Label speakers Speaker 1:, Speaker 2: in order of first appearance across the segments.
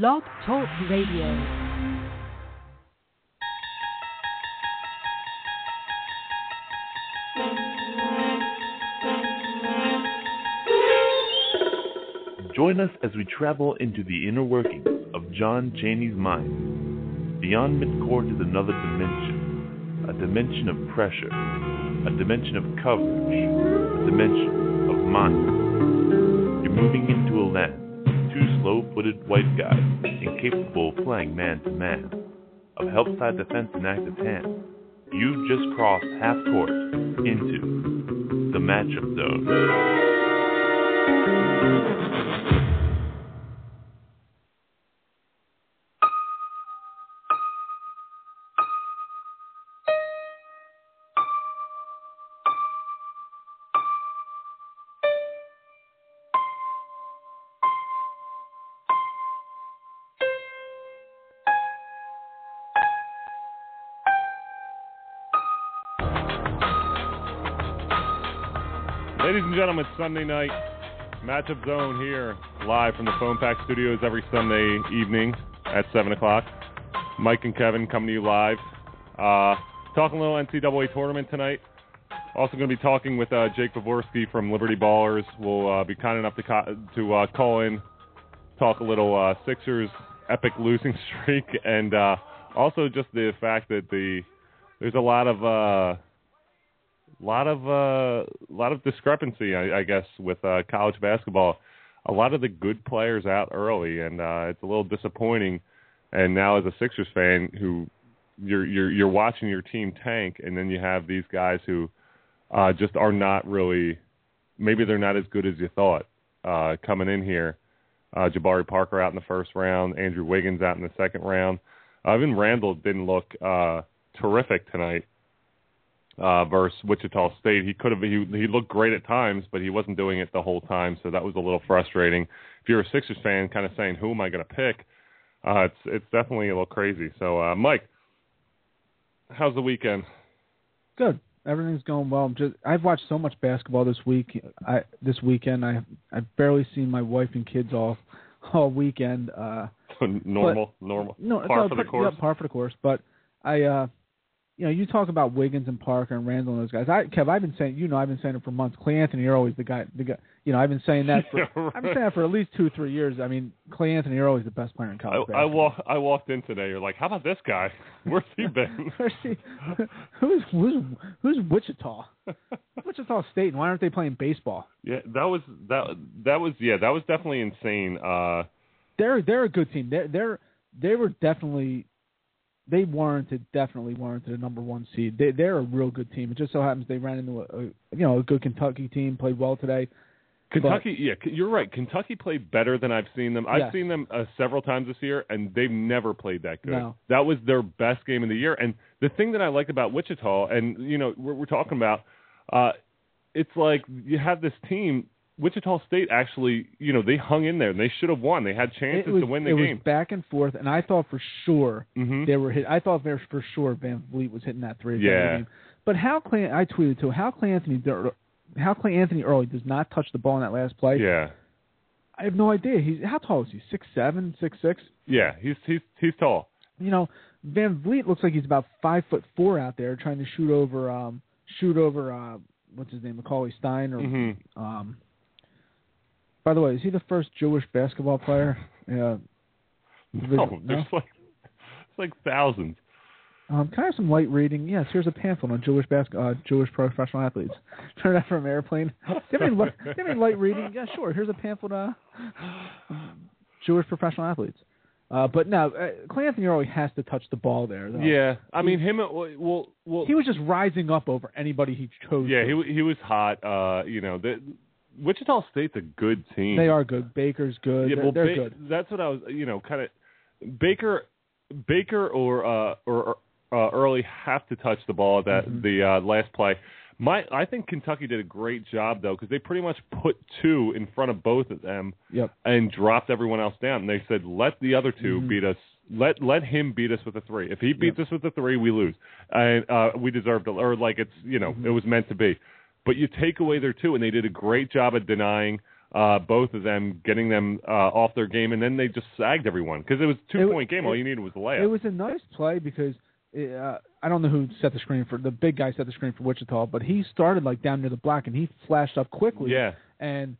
Speaker 1: Blog Talk Radio.
Speaker 2: Join us as we travel into the inner workings of John Chaney's mind. Beyond midcourt is another dimension, a dimension of pressure, a dimension of coverage, a dimension of mind. You're moving into a land, white guy, incapable of playing man-to-man, of help-side defense and active hand. You've just crossed half court into the matchup zone.
Speaker 3: Gentlemen, Sunday night. Matchup Zone here, live from the Phone Pack Studios every Sunday evening at 7 o'clock. Mike and Kevin coming to you live. Uh, talking a little NCAA tournament tonight. Also going to be talking with uh, Jake Pavorsky from Liberty Ballers. We'll uh, be kind enough to, co- to uh, call in, talk a little uh, Sixers epic losing streak, and uh, also just the fact that the there's a lot of lot of uh, lot of discrepancy, I, I guess, with uh, college basketball. A lot of the good players out early, and uh, it's a little disappointing. And now, as a Sixers fan, who you're you're you're watching your team tank, and then you have these guys who uh, just are not really, maybe they're not as good as you thought uh, coming in here. Uh, Jabari Parker out in the first round, Andrew Wiggins out in the second round. Uh, even Randle didn't look uh, terrific tonight uh, versus Wichita State. He could have he he looked great at times, but he wasn't doing it the whole time, so that was a little frustrating. If you're a Sixers fan, kind of saying who am I going to pick, uh, it's it's definitely a little crazy. So, uh, Mike, how's the weekend?
Speaker 4: Good. Everything's going well. I'm just I've watched so much basketball this week. I this weekend I I've barely seen my wife and kids all all weekend. Uh,
Speaker 3: normal, normal.
Speaker 4: No, it's
Speaker 3: par
Speaker 4: all
Speaker 3: for the course.
Speaker 4: Yeah, par for the course. But I, uh, you know, you talk about Wiggins and Parker and Randle and those guys. I, Kev, I've been saying, you know, I've been saying it for months. Cleanthony, you're always the guy. The guy. You know, I've been saying that for.
Speaker 3: Yeah,
Speaker 4: I've been saying that for at least two, three years. I mean, Cleanthony, you're always the best player in
Speaker 3: I,
Speaker 4: college
Speaker 3: I
Speaker 4: basketball.
Speaker 3: walk I walked in today. You're like, how about this guy? Where's he been?
Speaker 4: Where's he- who's who's who's Wichita? Wichita State, and why aren't they playing baseball?
Speaker 3: yeah, that was that that was yeah that was definitely insane. Uh,
Speaker 4: They're they're a good team. They're they're they were definitely they warranted definitely warranted a number one seed. They they're a real good team. It just so happens they ran into a, a you know a good Kentucky team, played well today.
Speaker 3: Kentucky, yeah, c- you're right. Kentucky played better than I've seen them. I've
Speaker 4: Yes.
Speaker 3: seen them uh, several times this year, and they've never played that good.
Speaker 4: No.
Speaker 3: That was their best game of the year. And the thing that I liked about Wichita, and you know, we're, we're talking about, uh, it's like you have this team. Wichita State actually, you know, they hung in there and they should have won. They had chances
Speaker 4: was,
Speaker 3: to win the
Speaker 4: it
Speaker 3: game.
Speaker 4: was back and forth, and I thought for sure
Speaker 3: hmm
Speaker 4: they were hit. I thought for sure Van Vliet was hitting that three. at the end of the
Speaker 3: Yeah.
Speaker 4: game. But how Clay? I tweeted to How Cleanthony? How Cleanthony early does not touch the ball in that last play?
Speaker 3: Yeah,
Speaker 4: I have no idea. He's how tall is he? Six seven, six six.
Speaker 3: yeah, he's he's he's tall.
Speaker 4: You know, VanVleet looks like he's about five foot four out there trying to shoot over um shoot over uh what's his name Macaulay Stein or
Speaker 3: hmm
Speaker 4: um. By the way, is he the first Jewish basketball player? Yeah.
Speaker 3: No, there's like it's like thousands.
Speaker 4: Um, can I have some light reading? Yes, here's a pamphlet on Jewish bas- uh, Jewish professional athletes. Turn that from an airplane. Do you, have any, li- do you have any light reading? Yeah, sure. Here's a pamphlet. Uh, Jewish professional athletes. Uh, but no, uh, Cleanthony Early has to touch the ball there. Though.
Speaker 3: Yeah, I mean him. Well, well,
Speaker 4: he was just rising up over anybody he chose.
Speaker 3: Yeah,
Speaker 4: to.
Speaker 3: he he was hot. Uh, you know, the, Wichita State's a good team.
Speaker 4: They are good. Baker's good.
Speaker 3: Yeah,
Speaker 4: they're
Speaker 3: well,
Speaker 4: they're
Speaker 3: Ba-
Speaker 4: good.
Speaker 3: That's what I was. You know, kind of Baker, Baker or uh, or uh, Early have to touch the ball at that
Speaker 4: Mhm.
Speaker 3: the uh, last play. My, I think Kentucky did a great job though because they pretty much put two in front of both of them
Speaker 4: Yep.
Speaker 3: and dropped everyone else down. And they said, let the other 2
Speaker 4: Mhm.
Speaker 3: beat us. Let let him beat us with a three. If he beats us with a three, we lose, and uh, we deserved it. or like it's you know
Speaker 4: Mhm.
Speaker 3: it was meant to be. But you take away their two, and they did a great job at denying. uh, both of them, getting them uh, off their game, and then they just sagged everyone because it was a two point game.
Speaker 4: It,
Speaker 3: All you needed was the layup.
Speaker 4: It was a nice play because it, uh, I don't know who set the screen for the big guy set the screen for Wichita, but he started like down near the block and he flashed up quickly.
Speaker 3: Yeah.
Speaker 4: And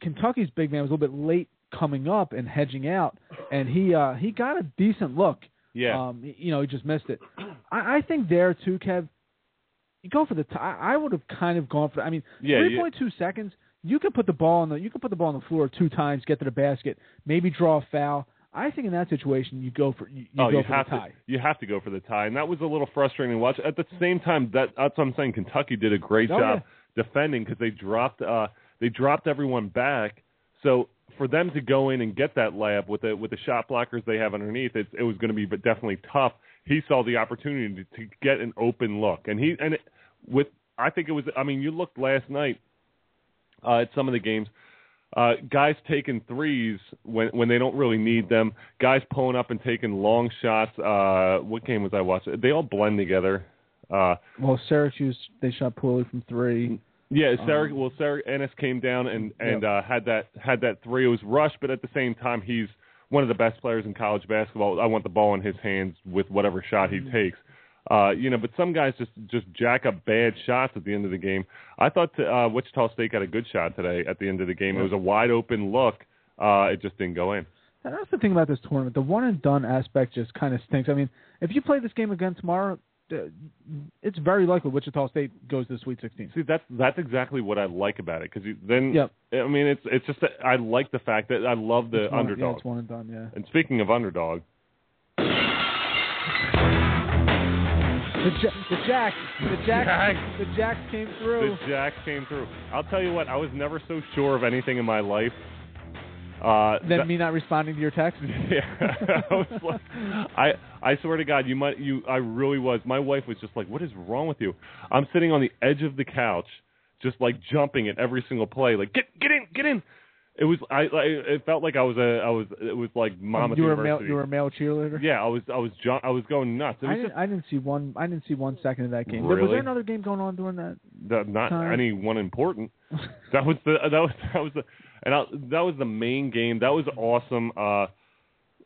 Speaker 4: Kentucky's big man was a little bit late coming up and hedging out, and he uh, he got a decent look.
Speaker 3: Yeah.
Speaker 4: Um, you know, he just missed it. I, I think there too, Kev. You go for the. T- I would have kind of gone for. The, I mean,
Speaker 3: Yeah,
Speaker 4: three point seconds. You could put the ball on the. You could put the ball on the floor two times, get to the basket, maybe draw a foul. I think in that situation you go for you, you
Speaker 3: oh,
Speaker 4: go
Speaker 3: you
Speaker 4: for
Speaker 3: have
Speaker 4: the tie.
Speaker 3: to. You have to go for the tie, and that was a little frustrating to watch. At the same time, that that's what I'm saying. Kentucky did a great
Speaker 4: Oh,
Speaker 3: job defending because they dropped uh they dropped everyone back. So for them to go in and get that layup with the with the shot blockers they have underneath, it it was going to be but definitely tough. He saw the opportunity to, to get an open look, and he and it, with I think it was. I mean, you looked last night uh, at some of the games. Uh, guys taking threes when when they don't really need them. Guys pulling up and taking long shots. Uh, what game was I watching? They all blend together. Uh,
Speaker 4: Well, Syracuse they shot poorly from three.
Speaker 3: yeah, Sarah.
Speaker 4: Um,
Speaker 3: well, Sarah Ennis came down and and uh, had that had that three. It was rushed, but at the same time, he's one of the best players in college basketball. I want the ball in his hands with whatever shot he takes. Uh, you know, but some guys just just jack up bad shots at the end of the game. I thought uh, Wichita State got a good shot today at the end of the game. It was a wide open look. Uh, it just didn't go in.
Speaker 4: And that's the thing about this tournament. The one and done aspect just kind of stinks. I mean, if you play this game again tomorrow, Uh, it's very likely Wichita State goes to the Sweet 16.
Speaker 3: See, that's that's exactly what I like about it because then
Speaker 4: Yep.
Speaker 3: I mean it's it's just that I like the fact that I love the
Speaker 4: It's one-
Speaker 3: underdog.
Speaker 4: Yeah, it's one and done. Yeah.
Speaker 3: And speaking of underdog,
Speaker 4: The, ja- the Jacks, the Jacks,
Speaker 3: Jacks.
Speaker 4: the Jacks came through.
Speaker 3: the Jacks came through. I'll tell you what, I was never so sure of anything in my life. Uh,
Speaker 4: Then
Speaker 3: that-
Speaker 4: me not responding to your text.
Speaker 3: yeah, I was like, I I swear to God, you might you I really was. My wife was just like, "What is wrong with you?" I'm sitting on the edge of the couch, just like jumping at every single play, like get get in, get in. It was I, I it felt like I was a I was it was like Monmouth
Speaker 4: you were a male, you were a male cheerleader.
Speaker 3: yeah, I was I was ju- I was going nuts. It
Speaker 4: I didn't,
Speaker 3: just
Speaker 4: I didn't see one. I didn't see one second of that game. Was there another game going on during that?
Speaker 3: the, not
Speaker 4: time.
Speaker 3: anyone important. That was the that was that was the and I, that was the main game. That was awesome. Uh,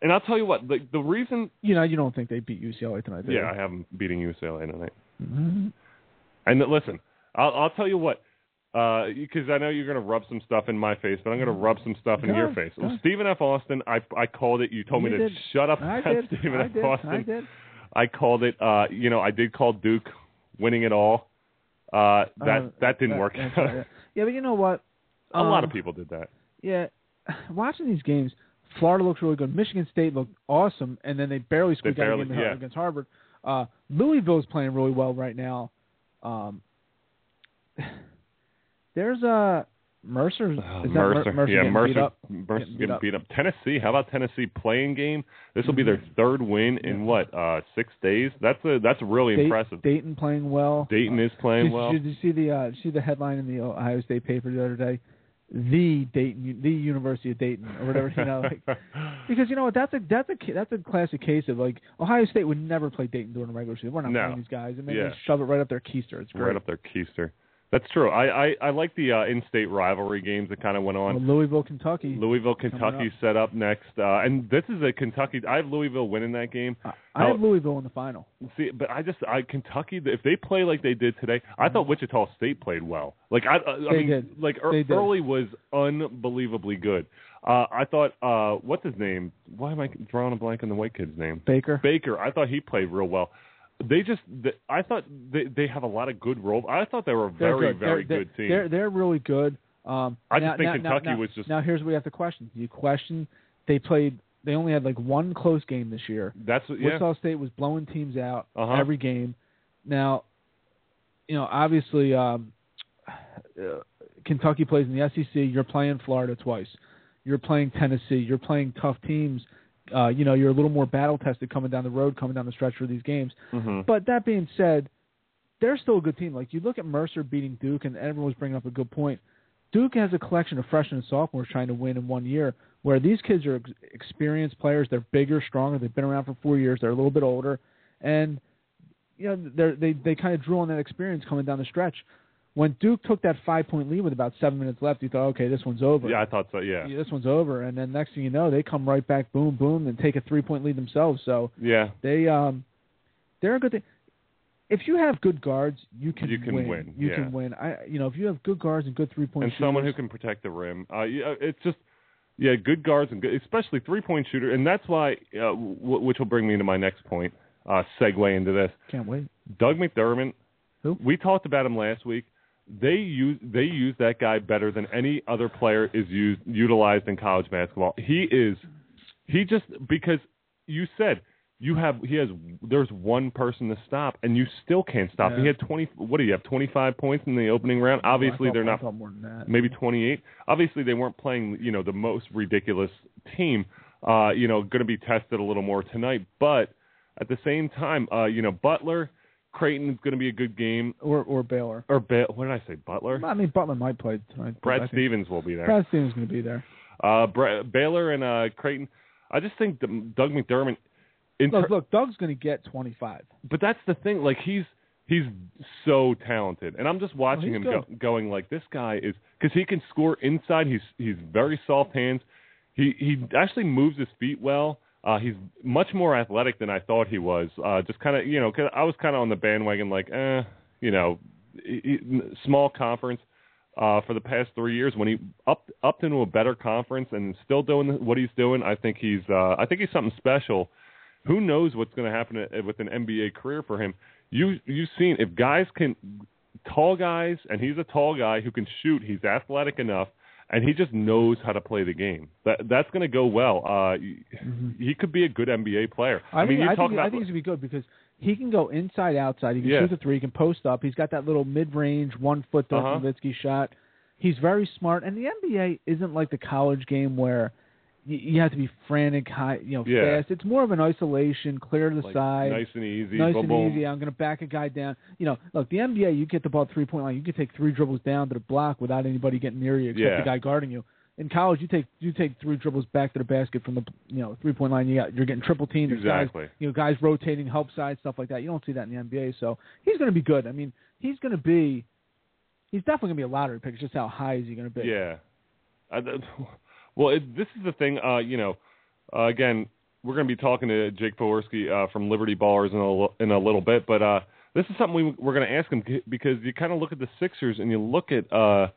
Speaker 3: and I'll tell you what, the the reason
Speaker 4: You know, you don't think they beat UCLA tonight? do you?
Speaker 3: yeah, I have them beating UCLA tonight.
Speaker 4: Mhm.
Speaker 3: And listen, I'll, I'll tell you what, because I know you're going to rub some stuff in my face, but I'm going to rub some stuff in
Speaker 4: Go
Speaker 3: your face.
Speaker 4: on.
Speaker 3: Stephen F. Austin, I I called it. You told me
Speaker 4: You
Speaker 3: to shut up
Speaker 4: I did.
Speaker 3: Stephen
Speaker 4: I
Speaker 3: F.
Speaker 4: did.
Speaker 3: Austin.
Speaker 4: I did.
Speaker 3: I called it. Uh, you know, I did call Duke winning it all. Uh, that
Speaker 4: Uh,
Speaker 3: that didn't work.
Speaker 4: right, yeah. yeah, but you know what?
Speaker 3: A lot of
Speaker 4: Um,
Speaker 3: people did that.
Speaker 4: Yeah, watching these games, Florida looks really good. Michigan State looked awesome, and then they barely squeaked out
Speaker 3: barely-
Speaker 4: a game
Speaker 3: yeah.
Speaker 4: against Harvard. Uh, Louisville's playing really well right now. Um, there's uh, Mercer. Is
Speaker 3: Mercer,
Speaker 4: Mercer
Speaker 3: yeah, Mercer,
Speaker 4: beat up?
Speaker 3: Mercer's
Speaker 4: Getting beat
Speaker 3: getting
Speaker 4: up.
Speaker 3: beat up. Tennessee, how about Tennessee playing game? This will be their third win in what uh six days. That's a that's really
Speaker 4: Dayton-
Speaker 3: impressive.
Speaker 4: Dayton playing well.
Speaker 3: Dayton is playing
Speaker 4: did,
Speaker 3: well.
Speaker 4: Did you see the uh, see the headline in the Ohio State paper the other day? The Dayton, the University of Dayton, or whatever you know. Like, because you know what, that's a that's a that's a classic case of like Ohio State would never play Dayton during the regular season. We're not
Speaker 3: No.
Speaker 4: playing these guys, and then
Speaker 3: Yeah.
Speaker 4: they shove it right up their keister. It's great.
Speaker 3: right up their keister. That's true. I I, I like the uh, in-state rivalry games that kind of went on.
Speaker 4: Well, Louisville, Kentucky.
Speaker 3: Louisville, Kentucky set up next, uh, and this is a Kentucky. I have Louisville winning that game.
Speaker 4: I- I have
Speaker 3: Now-
Speaker 4: Louisville in the final.
Speaker 3: See, but I just I Kentucky. If they play like they did today, I thought Wichita State played well. Like I, I, I
Speaker 4: Mm-hmm.
Speaker 3: Mean,
Speaker 4: did.
Speaker 3: like
Speaker 4: did.
Speaker 3: early was unbelievably good. Uh, I thought, uh, what's his name? Why am I drawing a blank on the white kid's name?
Speaker 4: Baker.
Speaker 3: Baker. I thought he played real well. They just, they, I thought they they have a lot of good role. I thought they were a very
Speaker 4: good.
Speaker 3: very
Speaker 4: they're,
Speaker 3: good team.
Speaker 4: They're they're really good. Um,
Speaker 3: I just think
Speaker 4: now- now-
Speaker 3: Kentucky
Speaker 4: now-
Speaker 3: was just-
Speaker 4: Now here's what we have to question. You question they played. They only had like one close game this year.
Speaker 3: That's what, yeah.
Speaker 4: Wichita State was blowing teams out
Speaker 3: Uh-huh.
Speaker 4: every game. Now, you know, obviously, um, uh, Kentucky plays in the SEC. You're playing Florida twice. You're playing Tennessee. You're playing tough teams. Uh, you know, you're a little more battle tested coming down the road, coming down the stretch for these games.
Speaker 3: Mhm.
Speaker 4: But that being said, they're still a good team. Like you look at Mercer beating Duke, and everyone was bringing up a good point. Duke has a collection of freshmen and sophomores trying to win in one year, where these kids are ex- experienced players. They're bigger, stronger. They've been around for four years. They're a little bit older, and you know they're, they they kind of drew on that experience coming down the stretch. When Duke took that five point lead with about seven minutes left, you thought, okay, this one's over.
Speaker 3: Yeah, I thought so. Yeah.
Speaker 4: Yeah, this one's over. And then next thing you know, they come right back, boom, boom, and take a three point lead themselves. So
Speaker 3: Yeah.
Speaker 4: they um they're a good thing. If you have good guards, you can,
Speaker 3: You can
Speaker 4: win.
Speaker 3: win,
Speaker 4: You
Speaker 3: yeah.
Speaker 4: can win. I you know if you have good guards and good three point
Speaker 3: and someone who can protect the rim. Uh, yeah, it's just yeah, good guards and good, especially three point shooter, and that's why, uh, w- which will bring me to my next point. Uh, segue into this.
Speaker 4: can't wait.
Speaker 3: Doug McDermott.
Speaker 4: Who?
Speaker 3: We talked about him last week. They use they use that guy better than any other player is used utilized in college basketball. He is he just because you said you have he has there's one person to stop and you still can't stop.
Speaker 4: Yeah.
Speaker 3: He had twenty what do you have twenty five points in the opening round. Obviously they're not
Speaker 4: more than that.
Speaker 3: maybe 28. Obviously, they weren't playing, you know, the most ridiculous team. Uh, you know, going to be tested a little more tonight. But at the same time, uh, you know, Butler, Creighton is going to be a good game.
Speaker 4: Or or Baylor.
Speaker 3: Or ba- what did I say? Butler.
Speaker 4: I mean Butler might play tonight. I
Speaker 3: Brad Stevens will be there.
Speaker 4: Brad Stevens is going to be there.
Speaker 3: Uh, Bra- Baylor and uh, Creighton. I just think the, Doug McDermott. In ter-
Speaker 4: Look, look, Doug's going to get 25.
Speaker 3: but that's the thing. Like he's he's so talented, and I'm just watching
Speaker 4: he's
Speaker 3: him go, going like this guy is because he can score inside. He's he's very soft hands. He he actually moves his feet well. Uh, he's much more athletic than I thought he was. Uh, just kind of you know, 'cause I was kind of on the bandwagon like, eh, you know, small conference. Uh, for the past three years, when he upped upped into a better conference and still doing what he's doing, I think he's uh, I think he's something special who knows what's going to happen uh, with an NBA career for him. You you've seen if guys can tall guys and he's a tall guy who can shoot, he's athletic enough and he just knows how to play the game. That that's going to go well. Uh he could be a good NBA player.
Speaker 4: Mm-hmm. I,
Speaker 3: mean,
Speaker 4: think,
Speaker 3: you
Speaker 4: I
Speaker 3: talk about
Speaker 4: I think he's going to be good because he can go inside, outside. He can
Speaker 3: Yeah.
Speaker 4: shoot the three. He can post up. He's got that little mid-range, one-foot Dirk
Speaker 3: Uh-huh.
Speaker 4: Shot. He's very smart. And the NBA isn't like the college game where you, you have to be frantic, high, you know,
Speaker 3: Yeah.
Speaker 4: fast. It's more of an isolation, clear to the
Speaker 3: like,
Speaker 4: side.
Speaker 3: nice and easy.
Speaker 4: nice
Speaker 3: boom,
Speaker 4: and easy. I'm going to back a guy down. You know, look, the NBA, you get the ball three point line, you can take three dribbles down to the block without anybody getting near you except
Speaker 3: Yeah.
Speaker 4: the guy guarding you. In college, you take you take three dribbles back to the basket from the you know three point line. You got you're getting triple teamed. There's guys
Speaker 3: Exactly.
Speaker 4: you know guys rotating help side stuff like that. You don't see that in the NBA. So he's going to be good. I mean, he's going to be he's definitely going to be a lottery pick. It's just how high is he going to be?
Speaker 3: Yeah. I, well, it, this is the thing. Uh, you know, uh, again, we're going to be talking to Jake Pavorsky uh, from Liberty Ballers in a, in a little bit, but uh, this is something we, we're going to ask him because you kind of look at the Sixers and you look at uh,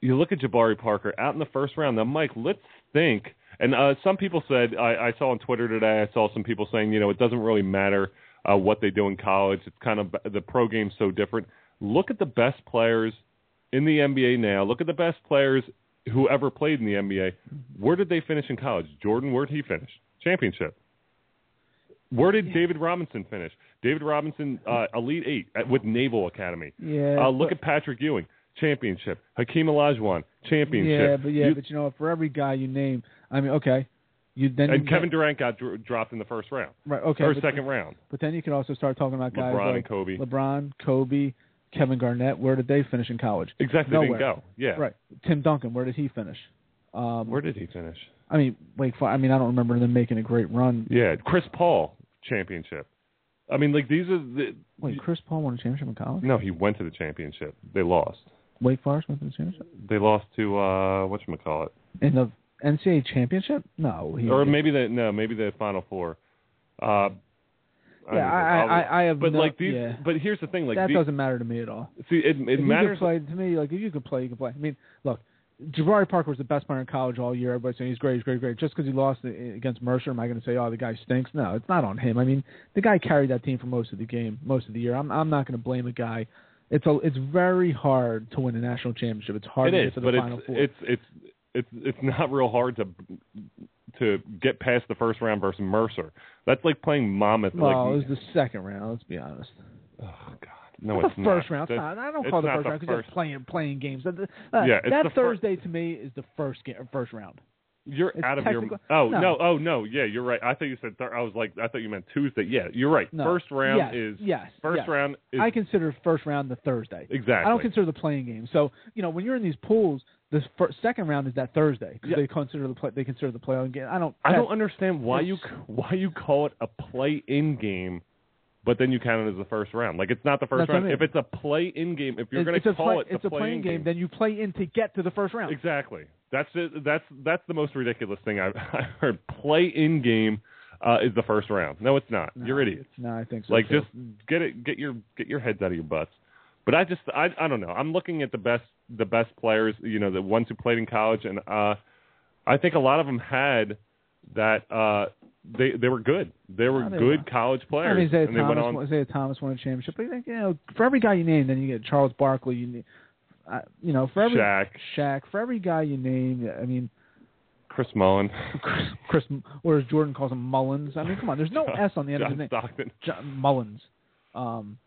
Speaker 3: you look at Jabari Parker out in the first round. Now, Mike, let's think. And uh, some people said I, I saw on Twitter today. I saw some people saying, you know, it doesn't really matter uh, what they do in college. It's kind of the pro game's so different. Look at the best players in the NBA now. Look at the best players who ever played in the NBA. Where did they finish in college? Jordan, where did he finish? Championship. Where did David Robinson finish? David Robinson, uh, Elite Eight at, with Naval Academy.
Speaker 4: Yeah.
Speaker 3: Uh, look
Speaker 4: but-
Speaker 3: at Patrick Ewing, championship. Hakeem Olajuwon, championship.
Speaker 4: Yeah, but yeah,
Speaker 3: You-
Speaker 4: but you know, for every guy you name, I mean, okay, you then
Speaker 3: and
Speaker 4: you
Speaker 3: Kevin
Speaker 4: get-
Speaker 3: Durant got dro- dropped in the first round
Speaker 4: right, okay,
Speaker 3: or second round.
Speaker 4: But then you can also start talking about guys
Speaker 3: LeBron
Speaker 4: like
Speaker 3: and Kobe.
Speaker 4: LeBron, Kobe, Kevin Garnett. Where did they finish in college?
Speaker 3: Exactly,
Speaker 4: Nowhere.
Speaker 3: didn't go. Yeah.
Speaker 4: Right. Tim Duncan. Where did he finish? Um,
Speaker 3: Where did he finish?
Speaker 4: I mean, Wake Forest. I mean, I don't remember them making a great run.
Speaker 3: Yeah, Chris Paul, championship. I mean, like these are the.
Speaker 4: Wait, Chris Paul won a championship in college.
Speaker 3: No, he went to the championship. They lost.
Speaker 4: Wake Forest went to the championship
Speaker 3: They lost to uh what you call it?
Speaker 4: in the NCAA championship. No, he
Speaker 3: Or maybe the no, maybe the Final Four. Uh,
Speaker 4: Yeah, I, I, I, I have.
Speaker 3: But
Speaker 4: no,
Speaker 3: like these,
Speaker 4: yeah.
Speaker 3: but here's the thing, like
Speaker 4: that
Speaker 3: the-
Speaker 4: doesn't matter to me at all.
Speaker 3: see, it it
Speaker 4: if
Speaker 3: matters.
Speaker 4: play to me, like if you can play, you can play. I mean, look, Jabari Parker was the best player in college all year. Everybody's saying he's great, he's great, great. Just because he lost against Mercer, am I going to say, oh, the guy stinks? No, it's not on him. I mean, the guy carried that team for most of the game, most of the year. I'm I'm not going to blame a guy. It's a it's very hard to win a national championship. It's hard
Speaker 3: It
Speaker 4: to
Speaker 3: is,
Speaker 4: get to the
Speaker 3: but
Speaker 4: final
Speaker 3: it's
Speaker 4: four.
Speaker 3: it's it's it's it's not real hard to to get past the first round versus Mercer. That's like playing Monmouth.
Speaker 4: well,
Speaker 3: like,
Speaker 4: it was the second round. Let's be honest.
Speaker 3: oh God, no,
Speaker 4: the
Speaker 3: it's
Speaker 4: first
Speaker 3: not.
Speaker 4: round.
Speaker 3: That-
Speaker 4: It's not. I don't call it the first
Speaker 3: the
Speaker 4: round because you're playing playing games. That, uh,
Speaker 3: Yeah,
Speaker 4: that
Speaker 3: the fir-
Speaker 4: Thursday to me is the first game, first round.
Speaker 3: You're
Speaker 4: It's
Speaker 3: out of your. Oh
Speaker 4: no.
Speaker 3: no. Oh no. Yeah, you're right. I thought you said. Thir- I was like, I thought you meant Tuesday. Yeah, you're right.
Speaker 4: No.
Speaker 3: First round
Speaker 4: yes,
Speaker 3: is
Speaker 4: yes.
Speaker 3: first
Speaker 4: yes.
Speaker 3: round is
Speaker 4: I consider first round the Thursday.
Speaker 3: exactly.
Speaker 4: I don't consider the playing game. So you know when you're in these pools, the first, second round is that Thursday because
Speaker 3: Yeah.
Speaker 4: they consider the play, they consider the play-in game. I don't.
Speaker 3: I
Speaker 4: that-
Speaker 3: don't understand why you why you call it a play-in game but then you count it as the first round. Like it's not the first
Speaker 4: what I
Speaker 3: round.
Speaker 4: mean.
Speaker 3: If it's a play-in game, if you're going to call
Speaker 4: play,
Speaker 3: it the
Speaker 4: it's a
Speaker 3: play-in
Speaker 4: playing game, then you play in to get to the first round.
Speaker 3: Exactly. That's it. That's that's the most ridiculous thing I've, I've heard. Play-in game uh, is the first round. No, it's not.
Speaker 4: No,
Speaker 3: You're idiots.
Speaker 4: No, I think so.
Speaker 3: Like
Speaker 4: too.
Speaker 3: just get it, get your get your heads out of your butts. But I just I I don't know. I'm looking at the best the best players, you know, the ones who played in college, and uh, I think a lot of them had that. Uh, they they were good. They were
Speaker 4: they
Speaker 3: good
Speaker 4: were.
Speaker 3: college
Speaker 4: I
Speaker 3: players,
Speaker 4: mean, Isaiah
Speaker 3: and they went
Speaker 4: Thomas,
Speaker 3: on.
Speaker 4: Thomas won a championship. But you think, you know, for every guy you name, then you get Charles Barkley. You, need- uh, you know, for every
Speaker 3: Shaq,
Speaker 4: Shaq, for every guy you name. I mean,
Speaker 3: Chris Mullin,
Speaker 4: Chris, Chris or as Jordan calls him Mullins. I mean, come on, there's no S on the end of
Speaker 3: John
Speaker 4: his name.
Speaker 3: Stockton.
Speaker 4: John Mullins. Um,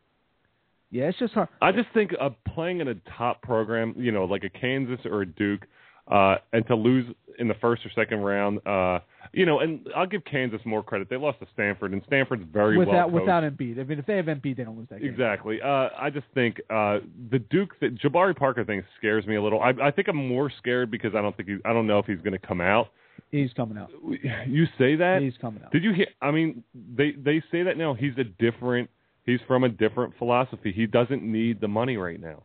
Speaker 4: yeah, it's just hard.
Speaker 3: I just think uh, playing in a top program, you know, like a Kansas or a Duke, uh, and to lose in the first or second round, uh, you know, and I'll give Kansas more credit. They lost to Stanford, and Stanford's very
Speaker 4: without
Speaker 3: well coached.
Speaker 4: without Embiid. I mean, if they have Embiid, they don't lose that game.
Speaker 3: Exactly. Uh, I just think uh, the Duke, the Jabari Parker thing scares me a little. I, I think I'm more scared because I don't think he, I don't know if he's going to come out.
Speaker 4: He's coming out.
Speaker 3: You say that?
Speaker 4: He's coming out.
Speaker 3: Did you hear? I mean, they they say that now. He's a different. He's from a different philosophy. He doesn't need the money right now.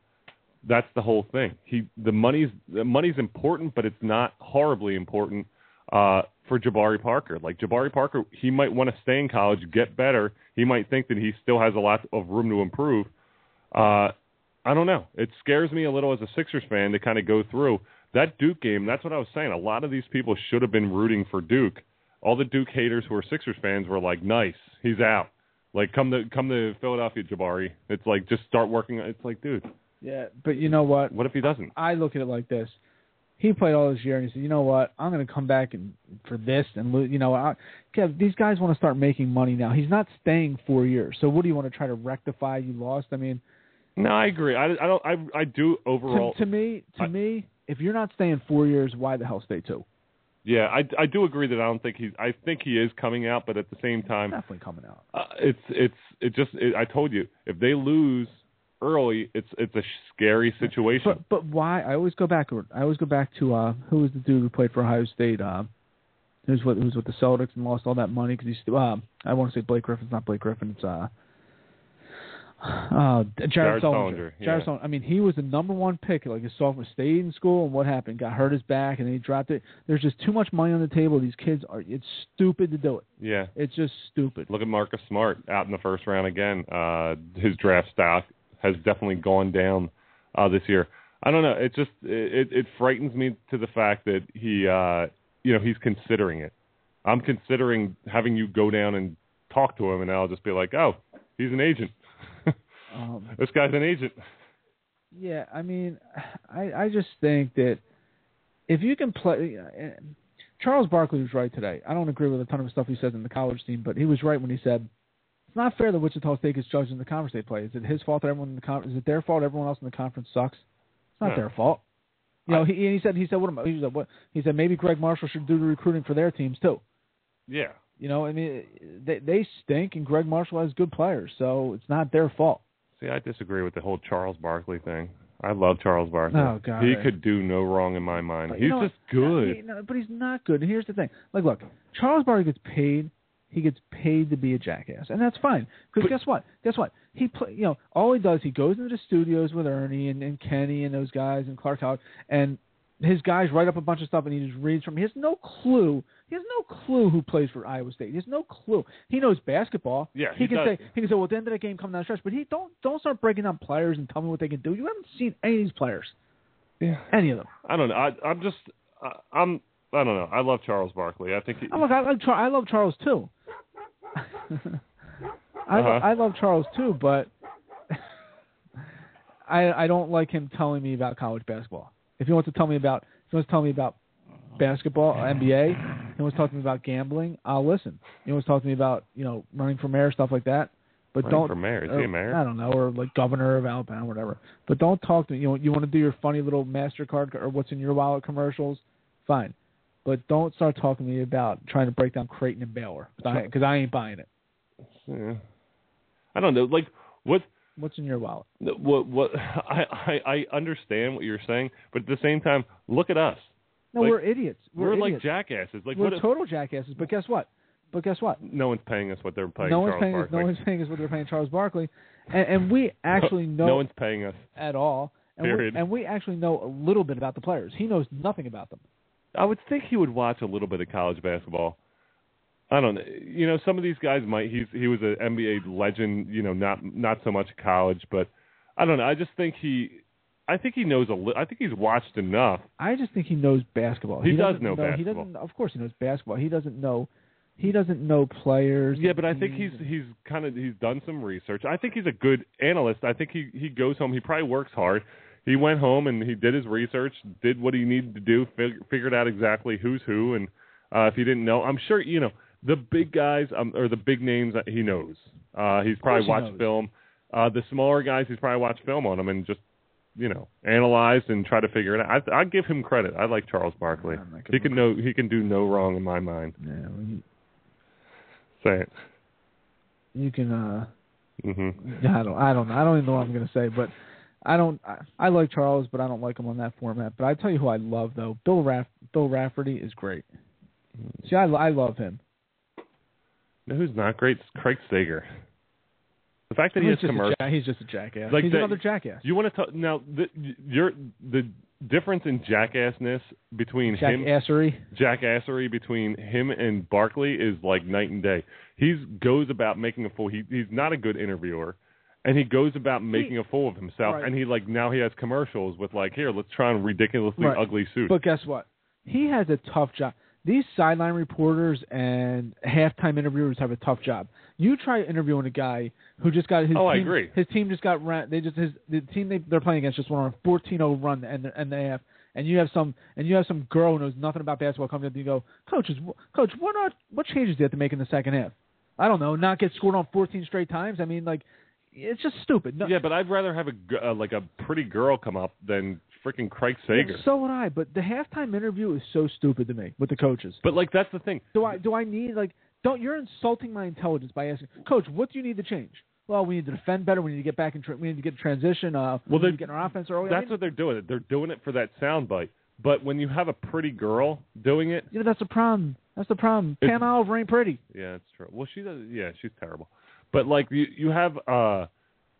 Speaker 3: That's the whole thing. He the money's the money's important, but it's not horribly important uh, for Jabari Parker. Like Jabari Parker, he might want to stay in college, get better. He might think that he still has a lot of room to improve. Uh, I don't know. It scares me a little as a Sixers fan to kind of go through that Duke game. That's what I was saying. A lot of these people should have been rooting for Duke. All the Duke haters who are Sixers fans were like, "Nice, he's out." Like, come to come to Philadelphia, Jabari. It's like just start working. It's like, dude,
Speaker 4: Yeah, but you know what?
Speaker 3: what if he doesn't?
Speaker 4: I look at it like this. He played all this year, and he said, "You know what? I'm going to come back and for this and lo- you know, I, Kev, these guys want to start making money now. He's not staying four years. So what do you want to try to rectify? You lost. I mean,
Speaker 3: No, I agree. I, I don't. I I do overall.
Speaker 4: to, to me, to
Speaker 3: I-
Speaker 4: me, if you're not staying four years, why the hell stay two?
Speaker 3: Yeah, I I do agree that I don't think he's. I think he is coming out, but at the same time,
Speaker 4: Definitely coming out.
Speaker 3: uh, it's it's it just. It, I told you, if they lose early, it's it's a scary situation.
Speaker 4: But but why? I always go back. I always go back to uh, who was the dude who played for Ohio State? Uh, who's with who's with the Celtics and lost all that money because he's. still Uh, I want to say Blake Griffin. It's not Blake Griffin. It's uh. Uh, Jared,
Speaker 3: Jared
Speaker 4: Sullinger.
Speaker 3: Sullinger,
Speaker 4: Jared
Speaker 3: yeah.
Speaker 4: I mean, he was the number one pick. Like his sophomore, stayed in school, and what happened? Got hurt his back, and then he dropped it. There's just too much money on the table. These kids are. It's stupid to do it.
Speaker 3: yeah,
Speaker 4: It's just stupid.
Speaker 3: look at Marcus Smart out in the first round again. Uh, his draft stock has definitely gone down uh, this year. I don't know. It just it it frightens me to the fact that he uh, you know he's considering it. I'm considering having you go down and talk to him, and I'll just be like, oh, he's an agent.
Speaker 4: Um,
Speaker 3: this guy's an agent.
Speaker 4: Yeah, I mean, I I just think that if you can play, uh, Charles Barkley was right today. I don't agree with a ton of stuff he says in the college team, but he was right when he said it's not fair that Wichita State gets judged in the conference they play. Is it his fault that everyone in the conference? Is it their fault everyone else in the conference sucks? It's not
Speaker 3: No.
Speaker 4: their fault. You know, he he said he said what am he said what he said maybe Gregg Marshall should do the recruiting for their teams too.
Speaker 3: Yeah.
Speaker 4: You know, I mean, they they stink, and Gregg Marshall has good players, so it's not their fault.
Speaker 3: See, I disagree with the whole Charles Barkley thing. I love Charles Barkley.
Speaker 4: Oh, God.
Speaker 3: He could do no wrong in my mind.
Speaker 4: But you
Speaker 3: He's
Speaker 4: know
Speaker 3: just good.
Speaker 4: He- no, but he's not good. And here's the thing: like, look, Charles Barkley gets paid. He gets paid to be a jackass, and that's fine. Because guess what? Guess what? He play. You know, all he does, he goes into the studios with Ernie and, and Kenny and those guys and Clark Howard, and his guys write up a bunch of stuff, and he just reads from. He has no clue. He has no clue who plays for Iowa State. He has no clue. He knows basketball.
Speaker 3: Yeah,
Speaker 4: he,
Speaker 3: he
Speaker 4: can
Speaker 3: does.
Speaker 4: say he can say, well, at the end of the game, come down the stretch. But he don't don't start breaking down players and tell me what they can do. You haven't seen any of these players,
Speaker 3: Yeah.
Speaker 4: any of them.
Speaker 3: I don't know. I, I'm just. I, I'm. I don't know. I love Charles Barkley. I think he.
Speaker 4: Oh, look, I Char- I love Charles too. I
Speaker 3: Uh-huh.
Speaker 4: I love Charles too, but I I don't like him telling me about college basketball. If he wants to tell me about if he wants to tell me about basketball, NBA, he wants to talk to me about gambling, I'll listen. He wants to talk to me about you know running for mayor stuff like that. But
Speaker 3: Running
Speaker 4: don't
Speaker 3: for mayor. Is he
Speaker 4: or-
Speaker 3: a mayor?
Speaker 4: I don't know, or like governor of Alabama, whatever. But don't talk to me. You know, you want to do your funny little Mastercard or what's in your wallet commercials, fine. But don't start talking to me about trying to break down Creighton and Baylor because I ain't buying it.
Speaker 3: Yeah. I don't know. Like what?
Speaker 4: What's in your wallet?
Speaker 3: What? What? I, I I understand what you're saying, but at the same time, look at us.
Speaker 4: No,
Speaker 3: Like,
Speaker 4: we're idiots. We're,
Speaker 3: We're, like jackasses. Like
Speaker 4: we're
Speaker 3: what? if-
Speaker 4: total jackasses. But guess what? But guess what?
Speaker 3: No one's paying us what they're paying
Speaker 4: no one's
Speaker 3: Charles
Speaker 4: paying us.
Speaker 3: Barkley.
Speaker 4: No one's paying us what they're paying Charles Barkley, and, and we actually know
Speaker 3: no one's paying us.
Speaker 4: at all. And
Speaker 3: Period.
Speaker 4: we, and we actually know a little bit about the players. He knows nothing about them.
Speaker 3: I would think he would watch a little bit of college basketball. I don't know. You know, some of these guys might. He's he was an NBA legend. You know, not not so much college, but I don't know. I just think he. I think he knows a li- I think he's watched enough.
Speaker 4: I just think he knows basketball.
Speaker 3: He does
Speaker 4: doesn't
Speaker 3: know
Speaker 4: He doesn't. Of course, he knows basketball. He doesn't know. He doesn't know players.
Speaker 3: Yeah, but I think he's
Speaker 4: teams.
Speaker 3: he's kind of he's done some research. I think he's a good analyst. I think he he goes home. He probably works hard. He went home and he did his research, did what he needed to do, fig- figured out exactly who's who, and uh, if he didn't know, I'm sure you know the big guys um, or the big names that he knows. Uh, he's probably watched
Speaker 4: knows.
Speaker 3: film. Uh, the smaller guys, he's probably watched film on them and just you know analyzed and try to figure it out. I, I give him credit. I like Charles Barkley.
Speaker 4: I'm
Speaker 3: He can no he can do no wrong in my mind.
Speaker 4: Yeah, well, you,
Speaker 3: Say it.
Speaker 4: you can. uh
Speaker 3: hmm
Speaker 4: I don't. I don't. know. I don't even know what I'm going to say, but I don't. I, I like Charles, but I don't like him on that format. But I tell you who I love though. Bill Raff. Bill Rafferty is great. See, I, I love him.
Speaker 3: Know who's not great? It's Craig Sager. The fact that he
Speaker 4: he's,
Speaker 3: has
Speaker 4: just a
Speaker 3: commercials.
Speaker 4: ja- he's just a jackass.
Speaker 3: Like
Speaker 4: he's another jackass.
Speaker 3: You want to talk now? The, you're the difference in jackassness between him,
Speaker 4: Jackassery.
Speaker 3: jackassery between him and Barkley is like night and day. He goes about making a fool. He he's not a good interviewer, and he goes about making a fool of himself.
Speaker 4: Right.
Speaker 3: And he like now he has commercials with like here, let's try on ridiculously
Speaker 4: Right.
Speaker 3: ugly suits.
Speaker 4: But guess what? He has a tough job. These sideline reporters and halftime interviewers have a tough job. You try interviewing a guy who just got his
Speaker 3: Oh, I
Speaker 4: team,
Speaker 3: agree.
Speaker 4: his team just got ran. They just his the team they they're playing against just went on a 14-0 run and and they have and you have some and you have some girl who knows nothing about basketball coming up and you go, coaches, coach, what are what changes do you have to make in the second half? I don't know, not get scored on 14 straight times. I mean, like it's just stupid. No,
Speaker 3: yeah, but I'd rather have a g- uh, like a pretty girl come up than freaking Craig Sager.
Speaker 4: So would I, but the halftime interview is so stupid to me with the coaches.
Speaker 3: But like that's the thing.
Speaker 4: Do I do I need like don't you're insulting my intelligence by asking coach what do you need to change? Well, we need to defend better. We need to get back in. Tra- we need to get a transition. Uh,
Speaker 3: Well,
Speaker 4: we need to get our offense early. I
Speaker 3: That's
Speaker 4: mean,
Speaker 3: what they're doing. They're doing it for that soundbite. But when you have a pretty girl doing it,
Speaker 4: you know, that's the problem. That's the problem. Pam Oliver ain't pretty.
Speaker 3: yeah, it's true. Well, she does. Yeah, she's terrible. But like you, you have uh,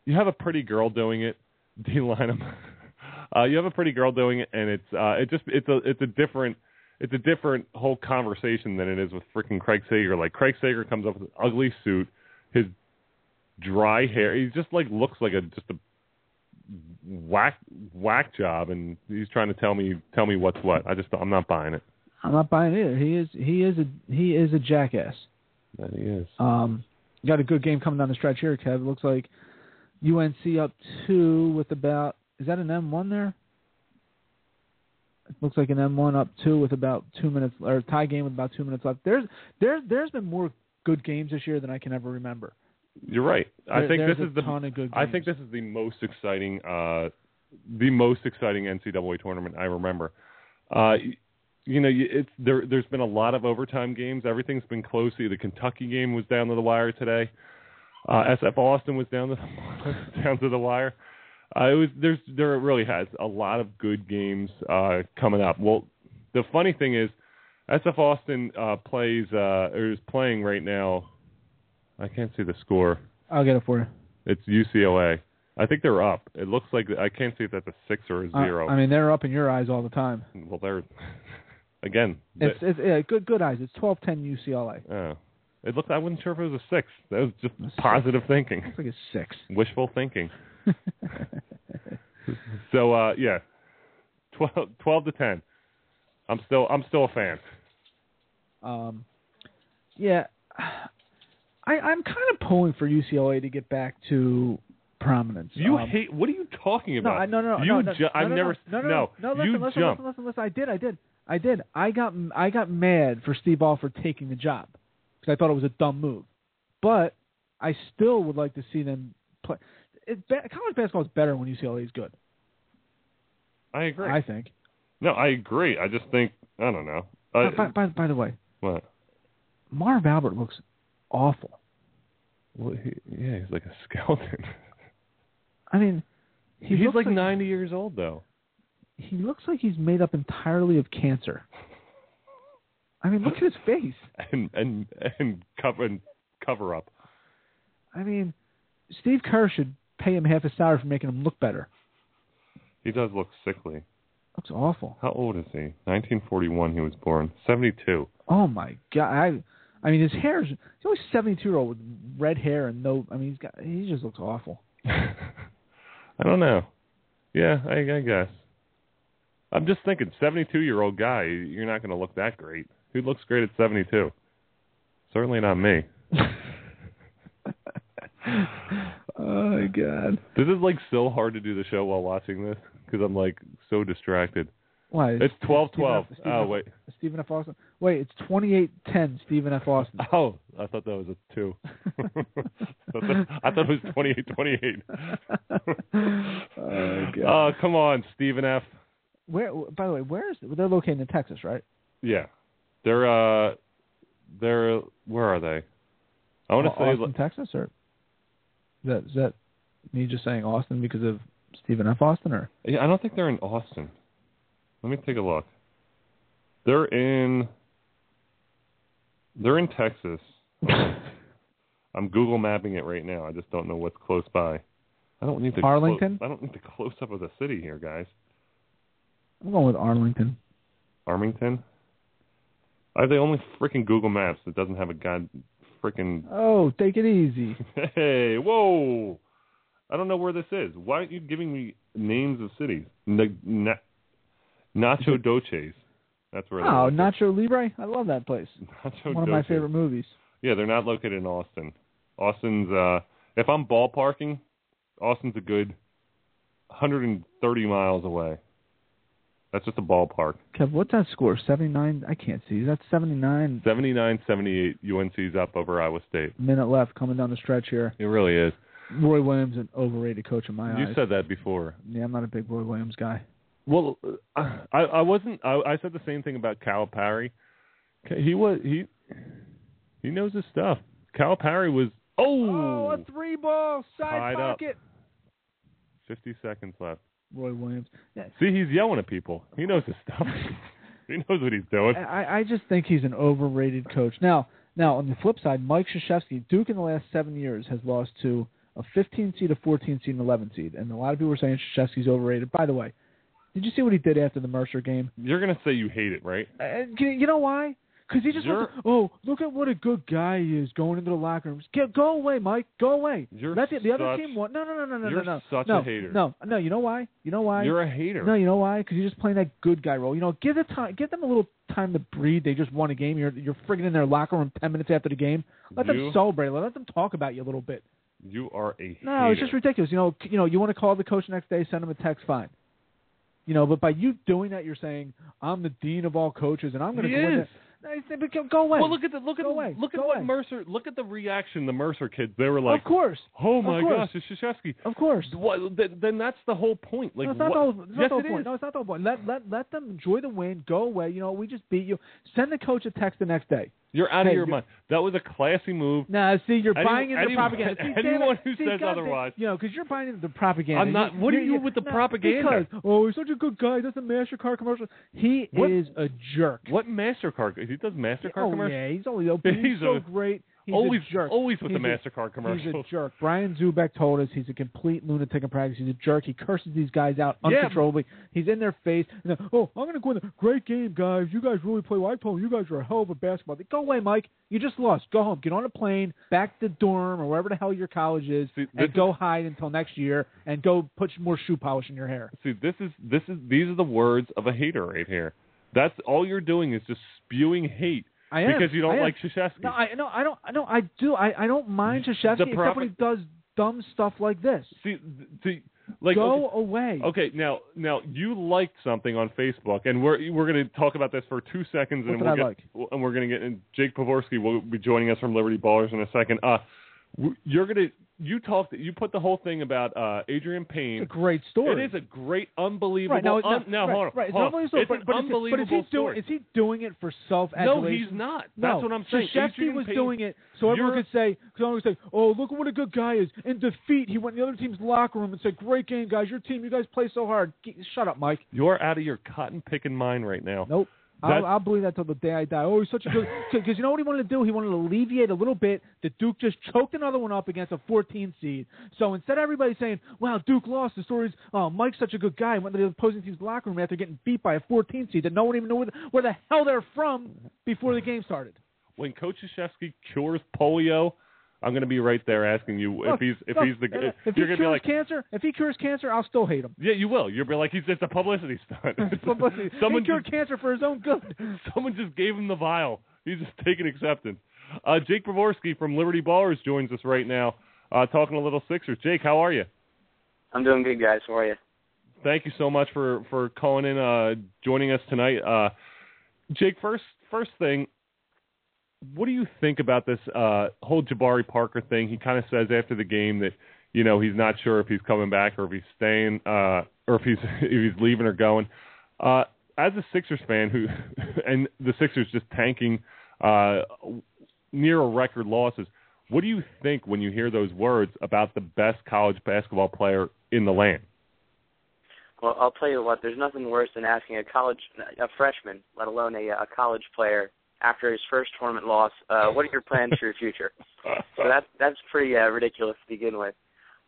Speaker 3: you have a pretty girl doing it. D line Uh, you have a pretty girl doing it, and it's uh, it just it's a it's a different it's a different whole conversation than it is with freaking Craig Sager. Like Craig Sager comes up with an ugly suit, his dry hair. He just like looks like a just a whack whack job, and he's trying to tell me tell me what's what. I just I'm not buying it.
Speaker 4: I'm not buying it either. He is he is a he is a jackass.
Speaker 3: That he is.
Speaker 4: Um, got a good game coming down the stretch here, Kev. It looks like UNC up two with about is that an M one there? It looks like an M one up two with about two minutes or tie game with about two minutes left. There's there there's been more good games this year than I can ever remember.
Speaker 3: You're right. I
Speaker 4: There-
Speaker 3: think this is the
Speaker 4: ton of good
Speaker 3: I think this is the most exciting uh the most exciting NCAA tournament I remember. Uh you know, it's there there's been a lot of overtime games. Everything's been close. The Kentucky game was down to the wire today. Uh SF Austin was down to the, down to the wire. Uh, it was there's there really has a lot of good games uh coming up. Well, the funny thing is SF Austin uh plays uh or is playing right now. I can't see the score.
Speaker 4: I'll get it for you.
Speaker 3: It's UCLA. I think they're up. It looks like I can't see if that's a six or a
Speaker 4: Uh,
Speaker 3: zero.
Speaker 4: I mean, they're up in your eyes all the time.
Speaker 3: well, they're again.
Speaker 4: It's it's yeah, good good eyes. It's twelve ten UCLA.
Speaker 3: oh. it looked. I wasn't sure if it was a six. That was just positive thinking,
Speaker 4: It's like a six.
Speaker 3: wishful thinking. So uh, yeah, 12, 12 to ten. I'm still I'm still a fan.
Speaker 4: Um, yeah, I, I'm kind of pulling for UCLA to get back to prominence.
Speaker 3: You
Speaker 4: um,
Speaker 3: hate. What are you talking
Speaker 4: no,
Speaker 3: about?
Speaker 4: I, no, no, no,
Speaker 3: You
Speaker 4: no, no,
Speaker 3: ju-
Speaker 4: no,
Speaker 3: I've
Speaker 4: no,
Speaker 3: never.
Speaker 4: no, no, no, no, listen,
Speaker 3: you
Speaker 4: listen,
Speaker 3: jump.
Speaker 4: listen, listen, listen. I did, I did, I did. I got, I got mad for Steve Ball for taking the job because I thought it was a dumb move, but I still would like to see them play. It, ba- college basketball is better when UCLA is good.
Speaker 3: I agree.
Speaker 4: I think.
Speaker 3: no, I agree. I just think I don't know. Uh,
Speaker 4: by, by, by the way,
Speaker 3: what?
Speaker 4: Marv Albert looks awful.
Speaker 3: Well, he, yeah, he's like a skeleton.
Speaker 4: I mean, he
Speaker 3: he's
Speaker 4: looks
Speaker 3: like 90 years old though.
Speaker 4: he looks like he's made up entirely of cancer. I mean, look at his face.
Speaker 3: and and and cover and cover up.
Speaker 4: I mean, Steve Kerr should pay him half his salary for making him look better.
Speaker 3: He does look sickly.
Speaker 4: Looks awful.
Speaker 3: How old is he? 1941. He was born. 72.
Speaker 4: Oh my god! I, I mean, his hair's he's only seventy two year old with red hair and no. I mean, he's got he just looks awful.
Speaker 3: I don't know. Yeah, I, I guess. I'm just thinking, 72 year old guy. You're not going to look that great. Who looks great at 72? Certainly not me.
Speaker 4: oh my god!
Speaker 3: This is like so hard to do the show while watching this because I'm like so distracted.
Speaker 4: Why?
Speaker 3: It's 12 12.
Speaker 4: Stephen F-
Speaker 3: Oh,
Speaker 4: Stephen
Speaker 3: wait.
Speaker 4: Stephen F. Austin. Wait, it's twenty eight ten. Stephen F. Austin.
Speaker 3: Oh, I thought that was a 2. I thought that- I thought it was 28 28.
Speaker 4: oh god!
Speaker 3: Oh, come on, Stephen F.
Speaker 4: Where? By the way, where is they're located in Texas, right?
Speaker 3: Yeah. They're, uh, they're, where are they? I want to say,
Speaker 4: Austin, Texas, or is that is that me just saying Austin because of Stephen F. Austin, or
Speaker 3: Yeah, I don't think they're in Austin. Let me take a look. They're in They're in Texas. I'm Google mapping it right now. I just don't know what's close by. I don't need the
Speaker 4: Arlington?
Speaker 3: Clo- I don't need the close up of the city here, guys.
Speaker 4: I'm going with Arlington.
Speaker 3: Armington. I have the only freaking Google Maps that doesn't have a god freaking.
Speaker 4: Oh, take it easy.
Speaker 3: Hey, whoa! I don't know where this is. Why aren't you giving me names of cities? N- na- Nacho Doces. That's where.
Speaker 4: Oh. Nacho Libre. I love that place.
Speaker 3: Nacho
Speaker 4: One of my favorite movies.
Speaker 3: Yeah, they're not located in Austin. Austin's. uh If I'm ballparking, Austin's a good 130 miles away. That's just a ballpark.
Speaker 4: Kev, what's that score? 79? I can't see. Is that 79
Speaker 3: 79 78 UNC's up over Iowa State.
Speaker 4: minute left coming down the stretch here?
Speaker 3: It really is.
Speaker 4: Roy Williams, an overrated coach in my
Speaker 3: You
Speaker 4: eyes.
Speaker 3: said that before.
Speaker 4: yeah, I'm not a big Roy Williams guy.
Speaker 3: Well, I I wasn't. I, I said the same thing about Calipari. He was he he knows his stuff. Cal Calipari was oh,
Speaker 4: Oh, a three ball side
Speaker 3: Tied up.
Speaker 4: pocket.
Speaker 3: 50 seconds left.
Speaker 4: Roy Williams. Yeah,
Speaker 3: See, he's yelling at people. He knows his stuff. he knows what he's doing.
Speaker 4: I, I just think he's an overrated coach. Now, now on the flip side, Mike Krzyzewski, Duke in the last seven years has lost to a 15 seed, a 14 seed, and 11 seed, and a lot of people are saying Krzyzewski's overrated. By the way, did you see what he did after the Mercer game?
Speaker 3: You're gonna say you hate it, right?
Speaker 4: Uh, you you know why? Because he just wants to, oh, look at what a good guy he is going into the locker rooms. Get, go away, Mike. Go away.
Speaker 3: You're
Speaker 4: Let the, the other
Speaker 3: such-
Speaker 4: team won. No, no, no, no, no,
Speaker 3: you're
Speaker 4: no, no.
Speaker 3: such
Speaker 4: no,
Speaker 3: a hater.
Speaker 4: No, no. You know why? You know why?
Speaker 3: You're a hater.
Speaker 4: No, you know why? Because you're just playing that good guy role. You know, give the time, give them a little time to breathe. They just won a game. You're you're friggin' in their locker room ten minutes after the game. Let
Speaker 3: You-
Speaker 4: them celebrate. Let them talk about you a little bit.
Speaker 3: You are a
Speaker 4: No,
Speaker 3: hater.
Speaker 4: it's just ridiculous. You know, you know, you want to call the coach the next day, send him a text, fine. You know, but by you doing that, you're saying I'm the dean of all coaches, and I'm going to
Speaker 3: He
Speaker 4: go in
Speaker 3: is.
Speaker 4: there. He said, but go- away.
Speaker 3: Well, look at the look at
Speaker 4: Go
Speaker 3: the,
Speaker 4: away.
Speaker 3: look at
Speaker 4: Go
Speaker 3: what
Speaker 4: away.
Speaker 3: Mercer. Look at the reaction the Mercer kids. They were like,
Speaker 4: of course,
Speaker 3: "Oh my
Speaker 4: course.
Speaker 3: gosh, it's Krzyzewski."
Speaker 4: of course.
Speaker 3: What? Then, then that's the whole point. Like,
Speaker 4: no, it's not
Speaker 3: what?
Speaker 4: the whole, it's
Speaker 3: yes,
Speaker 4: not the whole point.
Speaker 3: is.
Speaker 4: No, it's not the whole point. Let let let them enjoy the win. Go away. You know, we just beat you. Send the coach a text the next day.
Speaker 3: You're out
Speaker 4: Hey,
Speaker 3: of your mind. That was a classy move.
Speaker 4: Nah, see, you're
Speaker 3: Any-
Speaker 4: buying into the
Speaker 3: anyone-
Speaker 4: propaganda. See,
Speaker 3: anyone who
Speaker 4: see,
Speaker 3: says
Speaker 4: goddamn-
Speaker 3: otherwise.
Speaker 4: you know, because you're buying into the propaganda.
Speaker 3: I'm not-
Speaker 4: You-
Speaker 3: what are
Speaker 4: you-
Speaker 3: you with the
Speaker 4: no,
Speaker 3: propaganda?
Speaker 4: Because oh, he's such a good guy. He does the Mastercard commercial. He
Speaker 3: What-
Speaker 4: is a jerk.
Speaker 3: What Mastercard? He does Mastercard
Speaker 4: oh
Speaker 3: commercials.
Speaker 4: yeah, he's only open. He's,
Speaker 3: He's
Speaker 4: so
Speaker 3: a-
Speaker 4: great. He's
Speaker 3: always,
Speaker 4: a jerk.
Speaker 3: always with
Speaker 4: He's
Speaker 3: the
Speaker 4: a-
Speaker 3: Mastercard
Speaker 4: He's
Speaker 3: commercials.
Speaker 4: a jerk. Brian Zoubek told us he's a complete lunatic in practice. He's a jerk. He curses these guys out
Speaker 3: Yeah.
Speaker 4: uncontrollably. He's in their face. And then, oh, I'm going to go in there. Great game, guys. You guys really play well. I told you, guys are a hell of a basketball. team. Go away, Mike. You just lost. Go home. Get on a plane, back to dorm or wherever the hell your college is,
Speaker 3: See,
Speaker 4: and
Speaker 3: is-
Speaker 4: go hide until next year and go put more shoe polish in your hair.
Speaker 3: See, this is this is these are the words of a hater right here. That's all you're doing is just spewing hate
Speaker 4: I am.
Speaker 3: because you don't like Krzyzewski.
Speaker 4: No, I no, I don't. No, I do. I I don't mind Krzyzewski except
Speaker 3: prof-
Speaker 4: when he does dumb stuff like this.
Speaker 3: see, see, like
Speaker 4: go
Speaker 3: okay,
Speaker 4: away.
Speaker 3: okay, now now you liked something on Facebook, and we're we're going to talk about this for two seconds,
Speaker 4: What
Speaker 3: and we'll get,
Speaker 4: like?
Speaker 3: and we're going to get and Jake Pavorsky will be joining us from Liberty Ballers in a second. Uh, you're to you talked you put the whole thing about uh Adreian Payne.
Speaker 4: It's a great story.
Speaker 3: It is a great, unbelievable.
Speaker 4: Right now,
Speaker 3: un- now
Speaker 4: right,
Speaker 3: hold on,
Speaker 4: right. It's
Speaker 3: hold on. It's
Speaker 4: but,
Speaker 3: an
Speaker 4: but, is,
Speaker 3: unbelievable
Speaker 4: but is he
Speaker 3: story.
Speaker 4: doing? Is he doing it for self
Speaker 3: no, he's not. That's
Speaker 4: No,
Speaker 3: what I'm saying. Adrian
Speaker 4: was
Speaker 3: Payne-
Speaker 4: doing it so everyone could say, because everyone could say, "Oh, look what a good guy is." In defeat, he went in the other team's locker room and said, "Great game, guys. Your team, you guys play so hard." Shut up, Mike.
Speaker 3: You're out of your cotton picking mind right now.
Speaker 4: Nope. I'll, I'll believe that till the day I die. Oh, he's such a good because you know what he wanted to do? He wanted to alleviate a little bit that Duke just choked another one up against a 14 seed. So instead of everybody saying, "Wow, Duke lost," the story's, "Oh, Mike's such a good guy." Went to the opposing team's locker room after getting beat by a 14 seed that no one even knew where the, where the hell they're from before the game started.
Speaker 3: When Coach Krzyzewski cures polio, I'm going to be right there asking you
Speaker 4: Look,
Speaker 3: if he's if
Speaker 4: look,
Speaker 3: he's the
Speaker 4: if,
Speaker 3: if
Speaker 4: he
Speaker 3: you're going to be
Speaker 4: cures
Speaker 3: like
Speaker 4: cancer, if he cures cancer, I'll still hate him.
Speaker 3: yeah you will you'll be like he's it's a publicity stunt.
Speaker 4: Publicity.
Speaker 3: someone
Speaker 4: he cured
Speaker 3: just,
Speaker 4: cancer for his own good.
Speaker 3: someone just gave him the vial. He's just taking acceptance. Uh, Jake Pavorsky from Liberty Ballers joins us right now, uh, talking a little Sixers. Jake, how are you?
Speaker 1: I'm doing good, guys. How are you?
Speaker 3: Thank you so much for for calling in, uh, joining us tonight. Uh, Jake, first first thing, what do you think about this uh, whole Jabari Parker thing? He kind of says after the game that you know he's not sure if he's coming back or if he's staying uh, or if he's if he's leaving or going. Uh, as a Sixers fan, who and the Sixers just tanking uh, near a record losses, what do you think when you hear those words about the best college basketball player in the land?
Speaker 1: Well, I'll tell you what. There's nothing worse than asking a college, a freshman, let alone a, a college player, after his first tournament loss, uh, what are your plans for your future? So that that's pretty uh, ridiculous to begin with.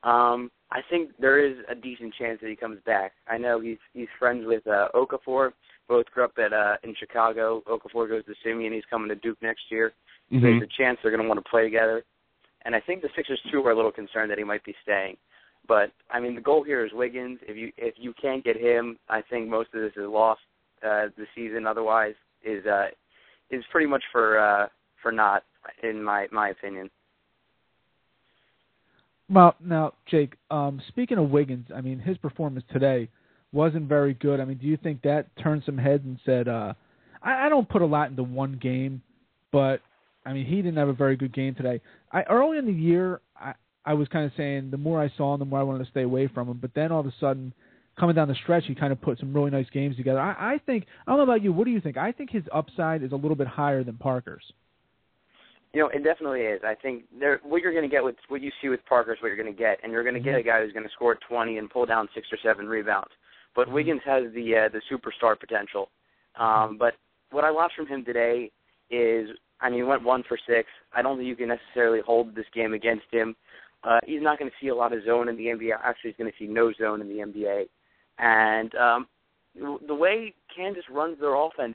Speaker 1: Um, I think there is a decent chance that he comes back. I know he's he's friends with uh, Okafor. Both grew up at uh, in Chicago. Okafor goes to Simeon. He's coming to Duke next year. So
Speaker 3: Mm-hmm.
Speaker 1: there's a chance they're going to want to play together. And I think the Sixers too are a little concerned that he might be staying. But I mean, the goal here is Wiggins. If you if you can't get him, I think most of this is lost. Uh, the season otherwise is uh, is pretty much for uh, for not, in my my opinion.
Speaker 4: Well, now, Jake, um, speaking of Wiggins, I mean, his performance today wasn't very good. I mean, do you think that turned some heads and said, uh, I, I don't put a lot into one game, but I mean, he didn't have a very good game today. I early in the year, I, I was kind of saying the more I saw him, the more I wanted to stay away from him. But then all of a sudden, coming down the stretch, he kind of put some really nice games together. I, I think I don't know about you. What do you think? I think his upside is a little bit higher than Parker's.
Speaker 1: You know, it definitely is. I think there what you're going to get with what you see with Parker is what you're going to get, and you're going to get a guy who's going to score 20 and pull down six or seven rebounds. But Wiggins has the uh, the superstar potential. Um, but what I watched from him today is, I mean, he went one for six. I don't think you can necessarily hold this game against him. Uh, he's not going to see a lot of zone in the NBA. Actually, he's going to see no zone in the NBA. And um, the way Kansas runs their offense,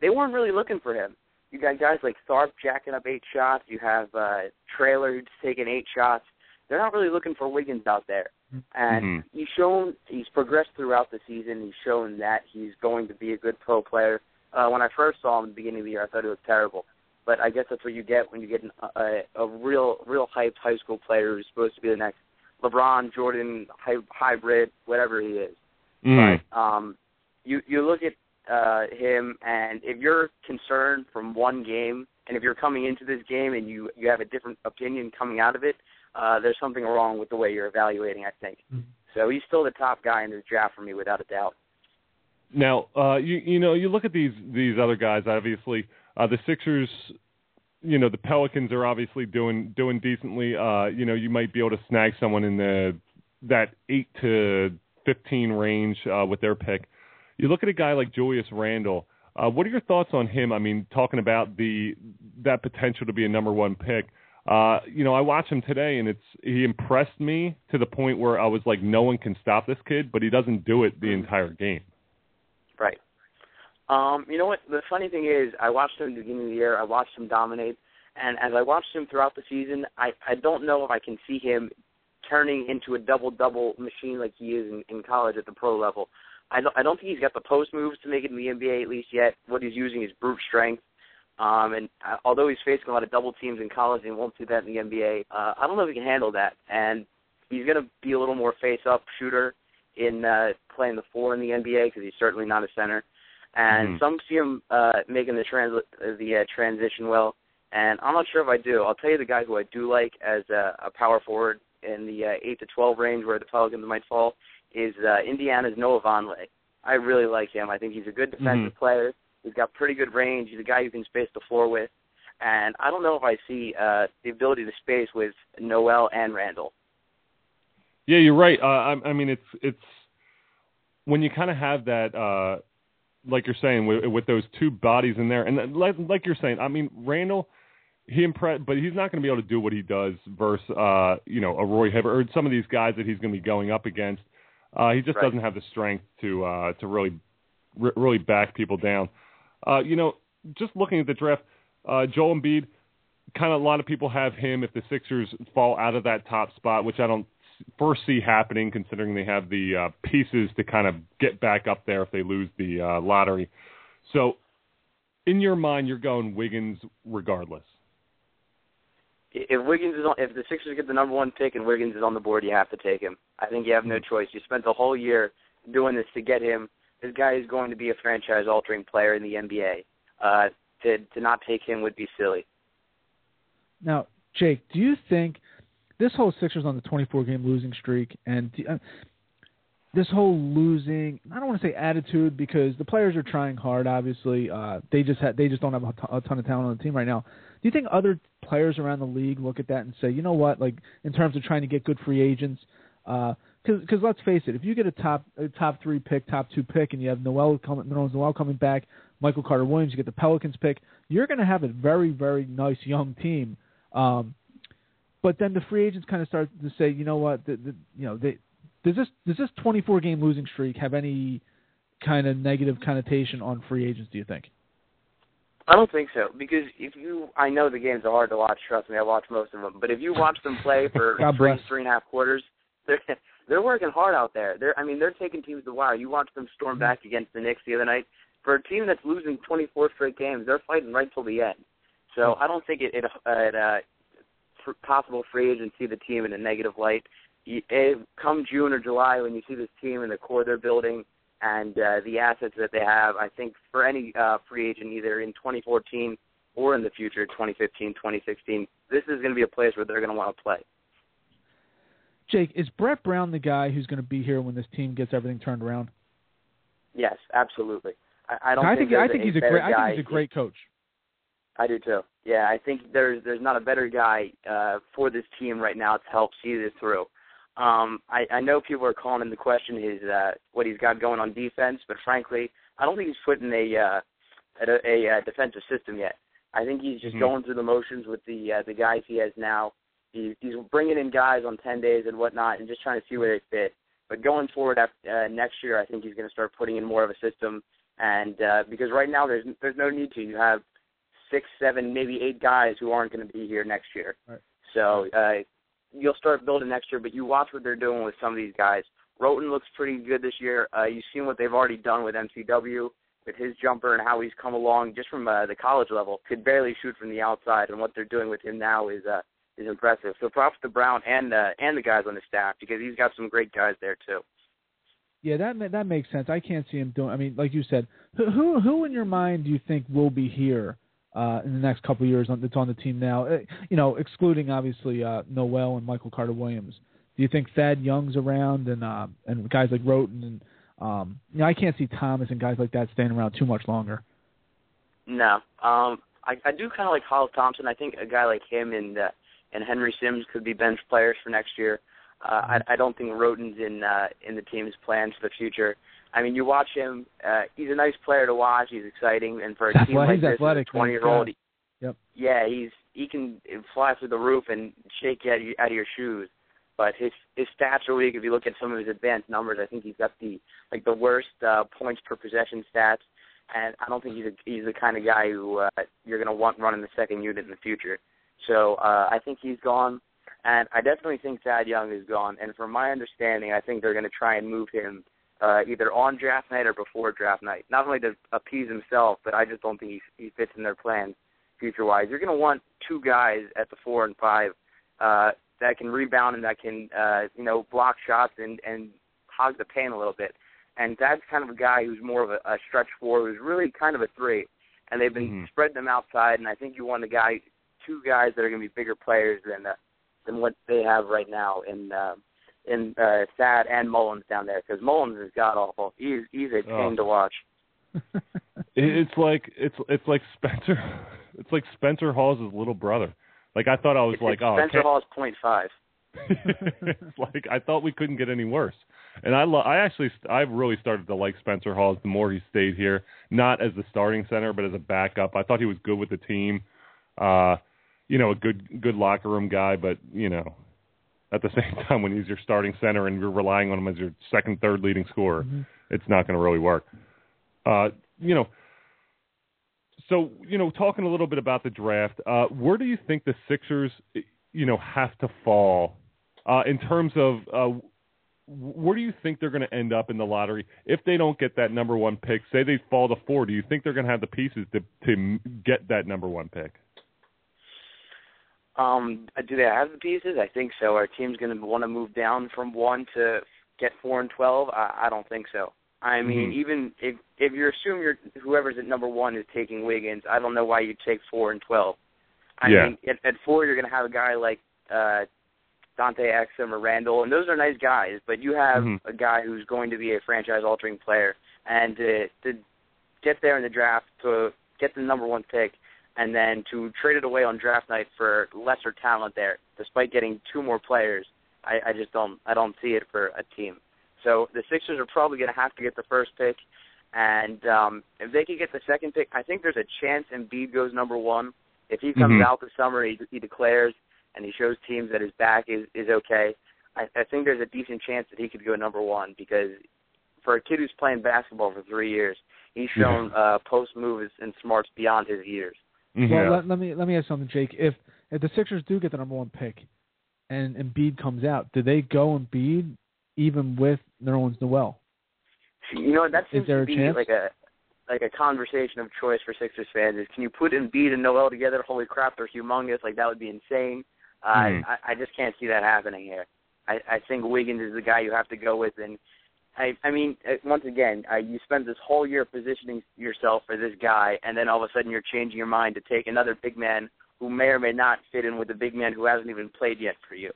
Speaker 1: they weren't really looking for him. You got guys like Tharpe jacking up eight shots. You have uh, Traylor who's taking eight shots. They're not really looking for Wiggins out there. And
Speaker 3: Mhm.
Speaker 1: he's shown he's progressed throughout the season. He's shown that he's going to be a good pro player. Uh, when I first saw him at the beginning of the year, I thought he was terrible. But I guess that's what you get when you get an, a, a real, real hyped high school player who's supposed to be the next LeBron, Jordan hy- hybrid, whatever he is.
Speaker 3: Mm.
Speaker 1: But um, you you look at uh, him, and if you're concerned from one game, and if you're coming into this game and you you have a different opinion coming out of it, uh, there's something wrong with the way you're evaluating. I think. So he's still the top guy in this draft for me, without a doubt.
Speaker 3: Now, uh, you you know, you look at these these other guys. Obviously, uh, the Sixers. You know, the Pelicans are obviously doing doing decently. Uh, you know, you might be able to snag someone in the that eight to fifteen range uh, with their pick. You look at a guy like Julius Randle. Uh, what are your thoughts on him? I mean, talking about the that potential to be a number one pick. Uh, you know, I watched him today, and it's he impressed me to the point where I was like, no one can stop this kid, but he doesn't do it the entire game.
Speaker 1: Right. Um, you know what? The funny thing is, I watched him at the beginning of the year. I watched him dominate, and as I watched him throughout the season, I I don't know if I can see him turning into a double double machine like he is in, in college at the pro level. I don't I don't think he's got the post moves to make it in the NBA at least yet. What he's using is brute strength. Um, and uh, although he's facing a lot of double teams in college and won't do that in the NBA, uh, I don't know if he can handle that. And he's going to be a little more face-up shooter in uh, playing the four in the NBA because he's certainly not a center. And
Speaker 3: Mhm.
Speaker 1: some see him uh, making the trans the uh, transition well. And I'm not sure if I do. I'll tell you the guy who I do like as a, a power forward in the uh, eight to twelve range where the Pelicans might fall is uh, Indiana's Noah Vonleh. I really like him. I think he's a good defensive
Speaker 3: Mhm.
Speaker 1: player. He's got pretty good range. He's a guy you can space the floor with. And I don't know if I see uh, the ability to space with Noel and Randle.
Speaker 3: Yeah, you're right. Uh, I, I mean, it's it's when you kind of have that uh, like you're saying, with, with those two bodies in there, and like, like you're saying, I mean, Randle, he impressed, but he's not going to be able to do what he does versus, uh, you know, a Roy Hibbert or some of these guys that he's going to be going up against. Uh, he just
Speaker 1: right.
Speaker 3: doesn't have the strength to uh, to really really back people down. Uh, you know, just looking at the draft, uh, Joel Embiid, kind of a lot of people have him if the Sixers fall out of that top spot, which I don't foresee happening considering they have the uh, pieces to kind of get back up there if they lose the uh, lottery. So, in your mind, you're going Wiggins regardless.
Speaker 1: If Wiggins is on, if the Sixers get the number one pick and Wiggins is on the board, you have to take him. I think you have no choice. You spent the whole year doing this to get him. This guy is going to be a franchise-altering player in the NBA. Uh, to to not take him would be silly.
Speaker 4: Now, Jake, do you think this whole Sixers on the 24 game losing streak and uh, this whole losing I don't want to say attitude because the players are trying hard obviously. Uh they just ha- they just don't have a, t- a ton of talent on the team right now. Do you think other players around the league look at that and say, "You know what, like in terms of trying to get good free agents uh cuz cuz let's face it, if you get a top a top 3 pick, top 2 pick and you have Noel coming Noel coming back, Michael Carter Williams, you get the Pelicans pick, you're going to have a very very nice young team. Um, but then the free agents kind of start to say, you know what, the, the, you know, they, does this does this 24 game losing streak have any kind of negative connotation on free agents? Do you think?
Speaker 1: I don't think so because if you, I know the games are hard to watch. Trust me, I watch most of them. But if you watch them play for three three and a half quarters, they're they're working hard out there. They're, I mean, they're taking teams to the wire. You watch them storm
Speaker 4: Mm-hmm.
Speaker 1: back against the Knicks the other night. For a team that's losing 24 straight games, they're fighting right till the end. So I don't think it it, uh, it uh, for possible free agents see the team in a negative light. You, it, come June or July, when you see this team and the core they're building and uh, the assets that they have, I think for any uh, free agent, either in 2014 or in the future, 2015, 2016, this is going to be a place where they're going to want to play.
Speaker 4: Jake, is Brett Brown the guy who's going to be here when this team gets everything turned around?
Speaker 1: Yes, absolutely. I, I don't
Speaker 4: I
Speaker 1: think,
Speaker 4: think I think
Speaker 1: a
Speaker 4: he's a great I think he's a great coach.
Speaker 1: I do too. Yeah, I think there's there's not a better guy uh, for this team right now to help see this through. Um, I, I know people are calling into question his uh, what he's got going on defense, but frankly, I don't think he's putting a uh, a, a, a defensive system yet. I think he's just
Speaker 3: Mhm.
Speaker 1: going through the motions with the uh, the guys he has now. He, he's bringing in guys on ten days and whatnot, and just trying to see where they fit. But going forward after, uh, next year, I think he's going to start putting in more of a system. And uh, because right now there's there's no need to. You have six, seven, maybe eight guys who aren't going to be here next year.
Speaker 4: Right.
Speaker 1: So uh, you'll start building next year, but you watch what they're doing with some of these guys. Wroten looks pretty good this year. Uh, you've seen what they've already done with MCW, with his jumper and how he's come along just from uh, the college level. Could barely shoot from the outside, and what they're doing with him now is uh, is impressive. So props to Brown and uh, and the guys on the staff because he's got some great guys there too.
Speaker 4: Yeah, that that makes sense. I can't see him doing. I mean, like you said, who, who in your mind do you think will be here uh, in the next couple years on, that's on the team now? Uh, you know, excluding obviously uh, Noel and Michael Carter Williams. Do you think Thad Young's around and uh, and guys like Wroten and um, you know, I can't see Thomas and guys like that staying around too much longer.
Speaker 1: No, um, I, I do kind of like Hollis Thompson. I think a guy like him and uh, and Henry Sims could be bench players for next year. Uh, I, I don't think Wroten's in uh, in the team's plans for the future. I mean, you watch him; uh, he's a nice player to watch. He's exciting, and for a team
Speaker 4: Athletic-
Speaker 1: like
Speaker 4: he's
Speaker 1: this,
Speaker 4: athletic,
Speaker 1: a twenty-year-old.
Speaker 4: Yep.
Speaker 1: yeah, he's he can fly through the roof and shake you out of your, out of your shoes. But his his stats are weak. If you look at some of his advanced numbers, I think he's got the like the worst uh, points per possession stats and I don't think he's a, he's the kind of guy who uh, you're going to want running the second unit in the future. So uh, I think he's gone, and I definitely think Thad Young is gone. And from my understanding, I think they're going to try and move him uh, either on draft night or before draft night. Not only to appease himself, but I just don't think he, he fits in their plans future-wise. You're going to want two guys at the four and five uh, that can rebound and that can uh, you know block shots and and hog the paint a little bit and that's kind of a guy who's more of a, a stretch four, who's really kind of a three. And they've been
Speaker 3: Mhm.
Speaker 1: spreading them outside, and I think you want a guy, two guys that are going to be bigger players than uh, than what they have right now in uh, in uh, Thad and Mullens down there, because Mullens is god awful. He's he's a pain
Speaker 3: Oh.
Speaker 1: to watch.
Speaker 3: It's like it's it's like Spencer, it's like Spencer Hawes' little brother. Like I thought I was
Speaker 1: It's
Speaker 3: like,
Speaker 1: like
Speaker 3: oh,
Speaker 1: Spencer. Hawes point five.
Speaker 3: it's like I thought we couldn't get any worse. And I lo- I actually I've really started to like Spencer Hawes the more he stayed here, not as the starting center, but as a backup. I thought he was good with the team. Uh, you know, a good good locker room guy, but you know, at the same time, when he's your starting center and you're relying on him as your second, third leading scorer,
Speaker 4: Mhm.
Speaker 3: it's not going to really work. Uh, you know, so you know, talking a little bit about the draft, uh, where do you think the Sixers, you know, have to fall uh, in terms of uh, where do you think they're going to end up in the lottery if they don't get that number one pick? Say they fall to four, do you think they're going to have the pieces to to get that number one pick?
Speaker 1: Um, do they have the pieces? I think so. Our team's going to want to move down from one to get four and twelve. I, I don't think so. I mean,
Speaker 3: Mhm.
Speaker 1: even if if you assume you're whoever's at number one is taking Wiggins, I don't know why you'd take four and twelve. I
Speaker 3: Yeah.
Speaker 1: mean, at, at four you're going to have a guy like uh, Dante Exum or Randle, and those are nice guys. But you have
Speaker 3: Mhm.
Speaker 1: a guy who's going to be a franchise-altering player, and to, to get there in the draft to get the number one pick, and then to trade it away on draft night for lesser talent there, despite getting two more players, I, I just don't I don't see it for a team. So the Sixers are probably going to have to get the first pick, and um, if they could get the second pick, I think there's a chance Embiid goes number one. If he comes
Speaker 3: Mhm.
Speaker 1: out this summer, he, he declares and he shows teams that his back is is okay. I, I think there's a decent chance that he could go number one because for a kid who's playing basketball for three years, he's shown uh, post moves and smarts beyond his years.
Speaker 3: Mhm.
Speaker 4: Well, let, let me let me ask something, Jake. If if the Sixers do get the number one pick, and Embiid comes out, do they go Embiid even with Nerlens Noel?
Speaker 1: You know that
Speaker 4: Is
Speaker 1: seems
Speaker 4: there
Speaker 1: to
Speaker 4: a
Speaker 1: be
Speaker 4: chance?
Speaker 1: like a like a conversation of choice for Sixers fans. Is can you put Embiid and Noel together? Holy crap, they're humongous! Like that would be insane. Uh,
Speaker 3: Mhm.
Speaker 1: I, I just can't see that happening here. I, I think Wiggins is the guy you have to go with, and I I mean uh, once again, uh, you spend this whole year positioning yourself for this guy, and then all of a sudden you're changing your mind to take another big man who may or may not fit in with the big man who hasn't even played yet for you.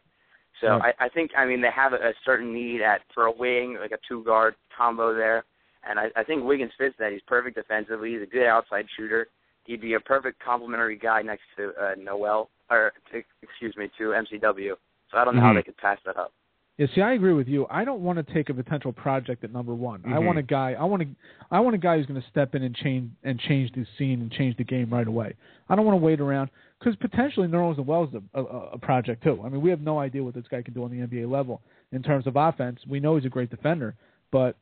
Speaker 1: So
Speaker 4: Right.
Speaker 1: I, I think I mean they have a, a certain need at for a wing, like a two guard combo there. And I, I think Wiggins fits that. He's perfect defensively. He's a good outside shooter. He'd be a perfect complementary guy next to uh, Noel, or to, excuse me, to MCW. So I don't know how
Speaker 3: Mhm.
Speaker 1: they could pass that up.
Speaker 4: Yeah, see, I agree with you. I don't want to take a potential project at number one. I
Speaker 3: Mhm.
Speaker 4: want a guy. I want a. I want a guy who's going to step in and change and change the scene and change the game right away. I don't want to wait around because potentially Nerlens Noel is a, a, a project too. I mean, we have no idea what this guy can do on the NBA level in terms of offense. We know he's a great defender, but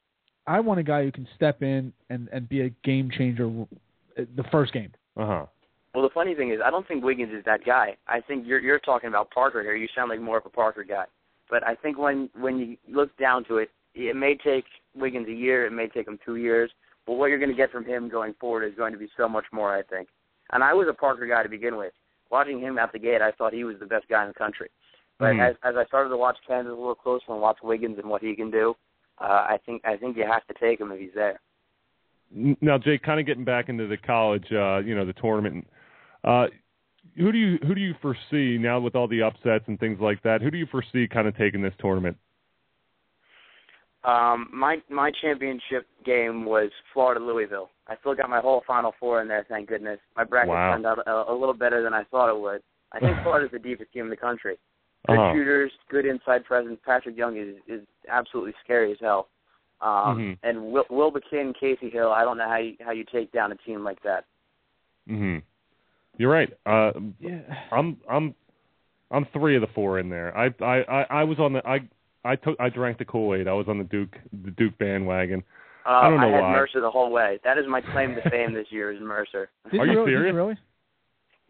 Speaker 4: I want a guy who can step in and and be a game changer uh, the first game.
Speaker 3: Uh huh.
Speaker 1: Well, the funny thing is, I don't think Wiggins is that guy. I think you're you're talking about Parker here. You sound like more of a Parker guy. But I think when when you look down to it, it may take Wiggins a year. It may take him two years. But what you're going to get from him going forward is going to be so much more. I think. And I was a Parker guy to begin with. Watching him out the gate, I thought he was the best guy in the country. But
Speaker 3: Mhm.
Speaker 1: as as I started to watch Kansas a little closer and watch Wiggins and what he can do, uh, I think I think you have to take him if he's there.
Speaker 3: Now, Jake, kind of getting back into the college, uh, you know, the tournament. Uh, who do you who do you foresee now with all the upsets and things like that? Who do you foresee kind of taking this tournament?
Speaker 1: Um, my my championship game was Florida Louisville. I still got my whole Final Four in there, thank goodness. My bracket
Speaker 3: Wow.
Speaker 1: turned out a, a little better than I thought it would. I think Florida's the deepest team in the country. Good
Speaker 3: Uh-huh.
Speaker 1: shooters, good inside presence. Patric Young is is absolutely scary as hell. Um,
Speaker 3: Mhm.
Speaker 1: And Will, Wilbekin, Casey Hill. I don't know how you how you take down a team like that.
Speaker 3: hmm You're right. Uh,
Speaker 4: Yeah.
Speaker 3: I'm I'm I'm three of the four in there. I I I, I was on the I I took I drank the Kool Aid. I was on the Duke the Duke bandwagon.
Speaker 1: Uh,
Speaker 3: I don't know
Speaker 1: had
Speaker 3: why.
Speaker 1: Mercer the whole way. That is my claim to fame this year is Mercer.
Speaker 4: Did
Speaker 3: Are you
Speaker 4: really, did
Speaker 3: serious?
Speaker 4: really?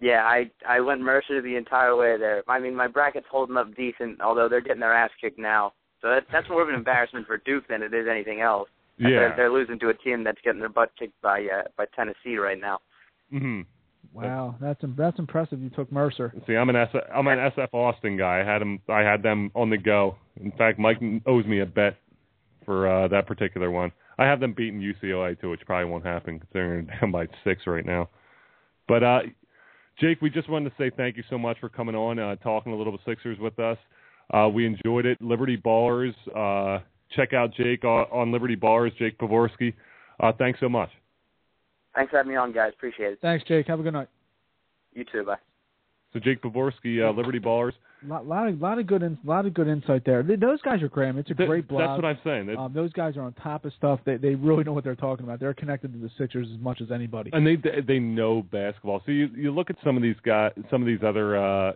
Speaker 1: Yeah, I I went Mercer the entire way there. I mean, my bracket's holding up decent, although they're getting their ass kicked now. So that, that's more of an embarrassment for Duke than it is anything else.
Speaker 3: Yeah.
Speaker 1: They're, they're losing to a team that's getting their butt kicked by uh, by Tennessee right now.
Speaker 3: hmm
Speaker 4: Wow, that's im- that's impressive. You took Mercer.
Speaker 3: See, I'm an S I'm an SF Austin guy. I had them I had them on the go. In fact, Mike owes me a bet for uh, that particular one. I have them beating UCLA too, which probably won't happen considering they're down by six right now. But uh, Jake, we just wanted to say thank you so much for coming on, uh, talking a little bit Sixers with us. Uh, we enjoyed it. Liberty Ballers. Uh, check out Jake on, on Liberty Ballers, Jake Pavorsky. Uh, thanks so much.
Speaker 1: Thanks for having me on, guys. Appreciate it.
Speaker 4: Thanks, Jake. Have a good night.
Speaker 1: You too. Bye.
Speaker 3: So Jake Pavorsky, uh, Liberty Ballers.
Speaker 4: lot, lot of lot of good in, lot of good insight there. Those guys are great. It's a
Speaker 3: Th-
Speaker 4: great blog.
Speaker 3: That's what I'm saying. It-
Speaker 4: Um, those guys are on top of stuff. They they really know what they're talking about. They're connected to the Sixers as much as anybody.
Speaker 3: and they they know basketball. So you you look at some of these guys, some of these other uh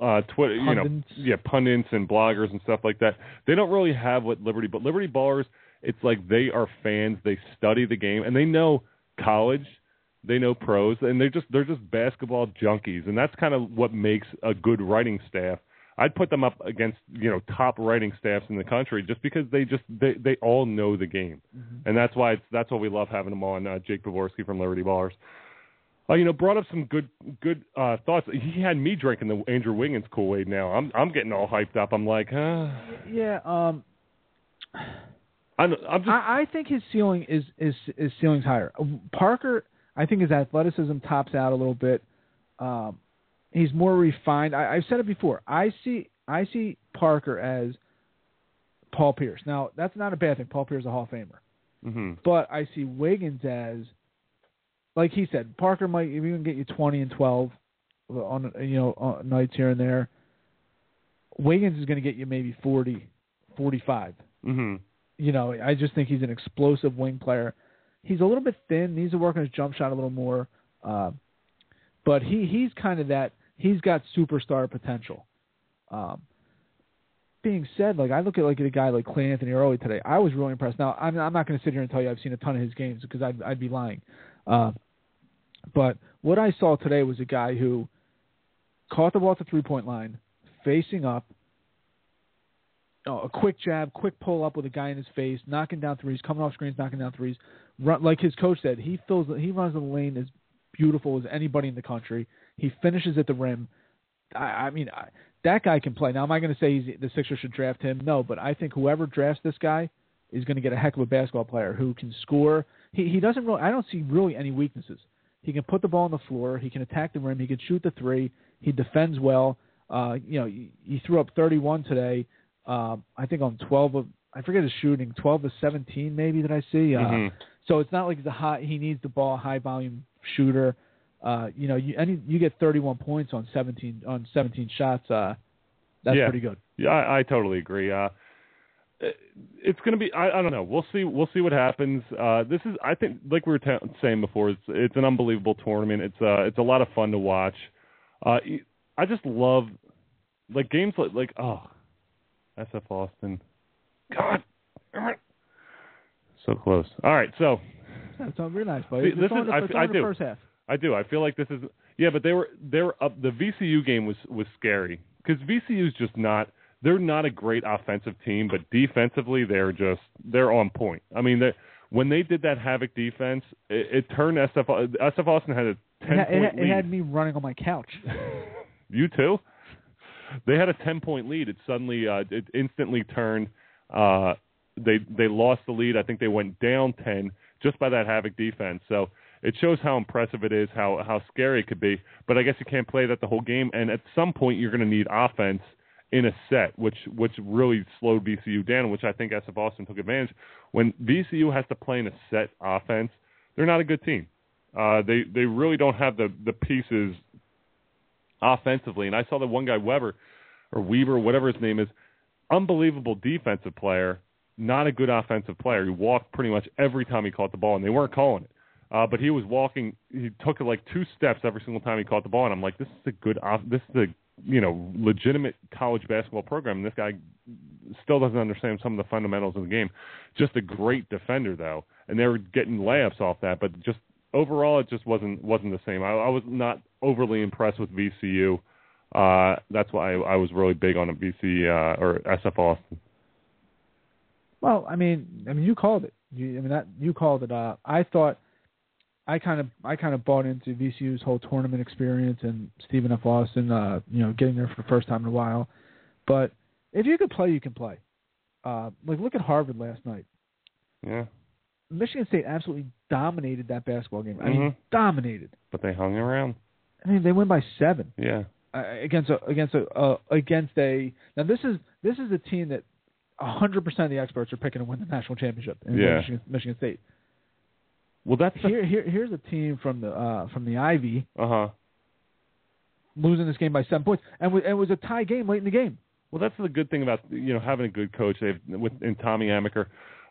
Speaker 3: uh Twitter, you know, yeah, pundits and bloggers and stuff like that. They don't really have what Liberty, but Liberty Ballers, it's like they are fans. They study the game and they know college, they know pros, and they're just they're just basketball junkies, and that's kind of what makes a good writing staff. I'd put them up against you know top writing staffs in the country just because they just they they all know the game, and that's why it's that's why we love having them on. Uh, Jake Pavorsky from Liberty Ballers. Uh, you know, brought up some good good uh, thoughts. He had me drinking the Andrew Wiggins Kool Aid. Now I'm I'm getting all hyped up. I'm like, huh?
Speaker 4: Yeah. Um.
Speaker 3: I'm I'm just
Speaker 4: I, I think his ceiling is is his ceiling's higher. Parker, I think his athleticism tops out a little bit. Um, he's more refined. I, I've said it before. I see I see Parker as Paul Pierce. Now that's not a bad thing. Paul Pierce is a Hall of Famer,
Speaker 3: hmm
Speaker 4: but I see Wiggins as, like he said, Parker might even get you twenty and twelve on you know on nights here and there. Wiggins is going to get you maybe 40, 45
Speaker 3: hmm
Speaker 4: you know, I just think he's an explosive wing player. He's a little bit thin, needs to work on his jump shot a little more. Uh, but he he's kind of that. He's got superstar potential. Um, being said, like I look at like a guy like Cleanthony Early today. I was really impressed. Now I'm I'm not going to sit here and tell you I've seen a ton of his games because I'd I'd be lying. Uh, but what I saw today was a guy who caught the ball at the three point line, facing up, oh, a quick jab, quick pull up with a guy in his face, knocking down threes, coming off screens, knocking down threes. Run, like his coach said, he fills, he runs the lane as beautiful as anybody in the country. He finishes at the rim. I, I mean, I, that guy can play. Now, am I going to say he's, the Sixers should draft him? No, but I think whoever drafts this guy is going to get a heck of a basketball player who can score. He he doesn't really. I don't see really any weaknesses. He can put the ball on the floor. He can attack the rim. He can shoot the three. He defends well. Uh, you know, he, he threw up 31 today. Um, I think on 12 of I forget his shooting, 12 to 17 maybe that I see. Uh,
Speaker 3: Mhm.
Speaker 4: So it's not like he's a high. He needs the ball, high volume shooter. Uh, you know, you any you get 31 points on 17 on 17 shots. Uh, that's
Speaker 3: Yeah.
Speaker 4: pretty good.
Speaker 3: Yeah, I, I totally agree. Uh, it- it's going to be. I, I don't know. We'll see. We'll see what happens. Uh, this is. I think, like we were ta- saying before, it's it's an unbelievable tournament. It's uh, it's a lot of fun to watch. Uh, I just love like games like like oh, SF Austin. God, darn it. so close. All right, so
Speaker 4: That's all real nice, buddy.
Speaker 3: See, this
Speaker 4: on
Speaker 3: is-
Speaker 4: the,
Speaker 3: I- I
Speaker 4: the
Speaker 3: do.
Speaker 4: first half.
Speaker 3: I do. I feel like this is yeah, but they were they were up. The VCU game was was scary because VCU is just not. They're not a great offensive team, but defensively they're just they're on point. I mean, they, when they did that havoc defense, it, it turned SF SF Austin had a
Speaker 4: It,
Speaker 3: ten
Speaker 4: had,
Speaker 3: point
Speaker 4: it, had,
Speaker 3: lead.
Speaker 4: it had me running on my couch.
Speaker 3: you too. They had a ten point lead. It suddenly uh, it instantly turned. Uh, they they lost the lead. I think they went down ten just by that havoc defense. So it shows how impressive it is, how how scary it could be. But I guess you can't play that the whole game. And at some point, you're going to need offense in a set, which which really slowed VCU down, which I think SF Austin took advantage. When VCU has to play in a set offense, they're not a good team. Uh, they they really don't have the the pieces offensively. And I saw that one guy Weber or Weaver, whatever his name is, unbelievable defensive player, not a good offensive player. He walked pretty much every time he caught the ball, and they weren't calling it. Uh, but he was walking. He took like two steps every single time he caught the ball, and I'm like, this is a good. Off, this is a you know legitimate college basketball program. And this guy still doesn't understand some of the fundamentals of the game. Just a great defender though, and they were getting layups off that. But just overall, it just wasn't wasn't the same. I, I was not overly impressed with VCU. Uh, that's why I, I was really big on a VC uh, or SF Austin.
Speaker 4: Well, I mean, I mean, you called it. You, I mean, that you called it. Uh, I thought, I kind of, I kind of bought into VCU's whole tournament experience and Stephen F. Austin, uh, you know, getting there for the first time in a while. But if you could play, you can play. Uh, like look at Harvard last night.
Speaker 3: Yeah,
Speaker 4: Michigan State absolutely dominated that basketball game. I mean,
Speaker 3: Mhm.
Speaker 4: dominated.
Speaker 3: but they hung around.
Speaker 4: I mean, they win by seven.
Speaker 3: Yeah,
Speaker 4: uh, against a against a uh, against a now this is this is a team that hundred percent of the experts are picking to win the national championship in
Speaker 3: Yeah.
Speaker 4: Michigan, Michigan State.
Speaker 3: well, that's
Speaker 4: Here, here here's a team from the uh, from the Ivy
Speaker 3: uh huh.
Speaker 4: losing this game by seven points, and it was a tie game late in the game.
Speaker 3: Well, that's the good thing about you know having a good coach. They've with in Tommy Amaker.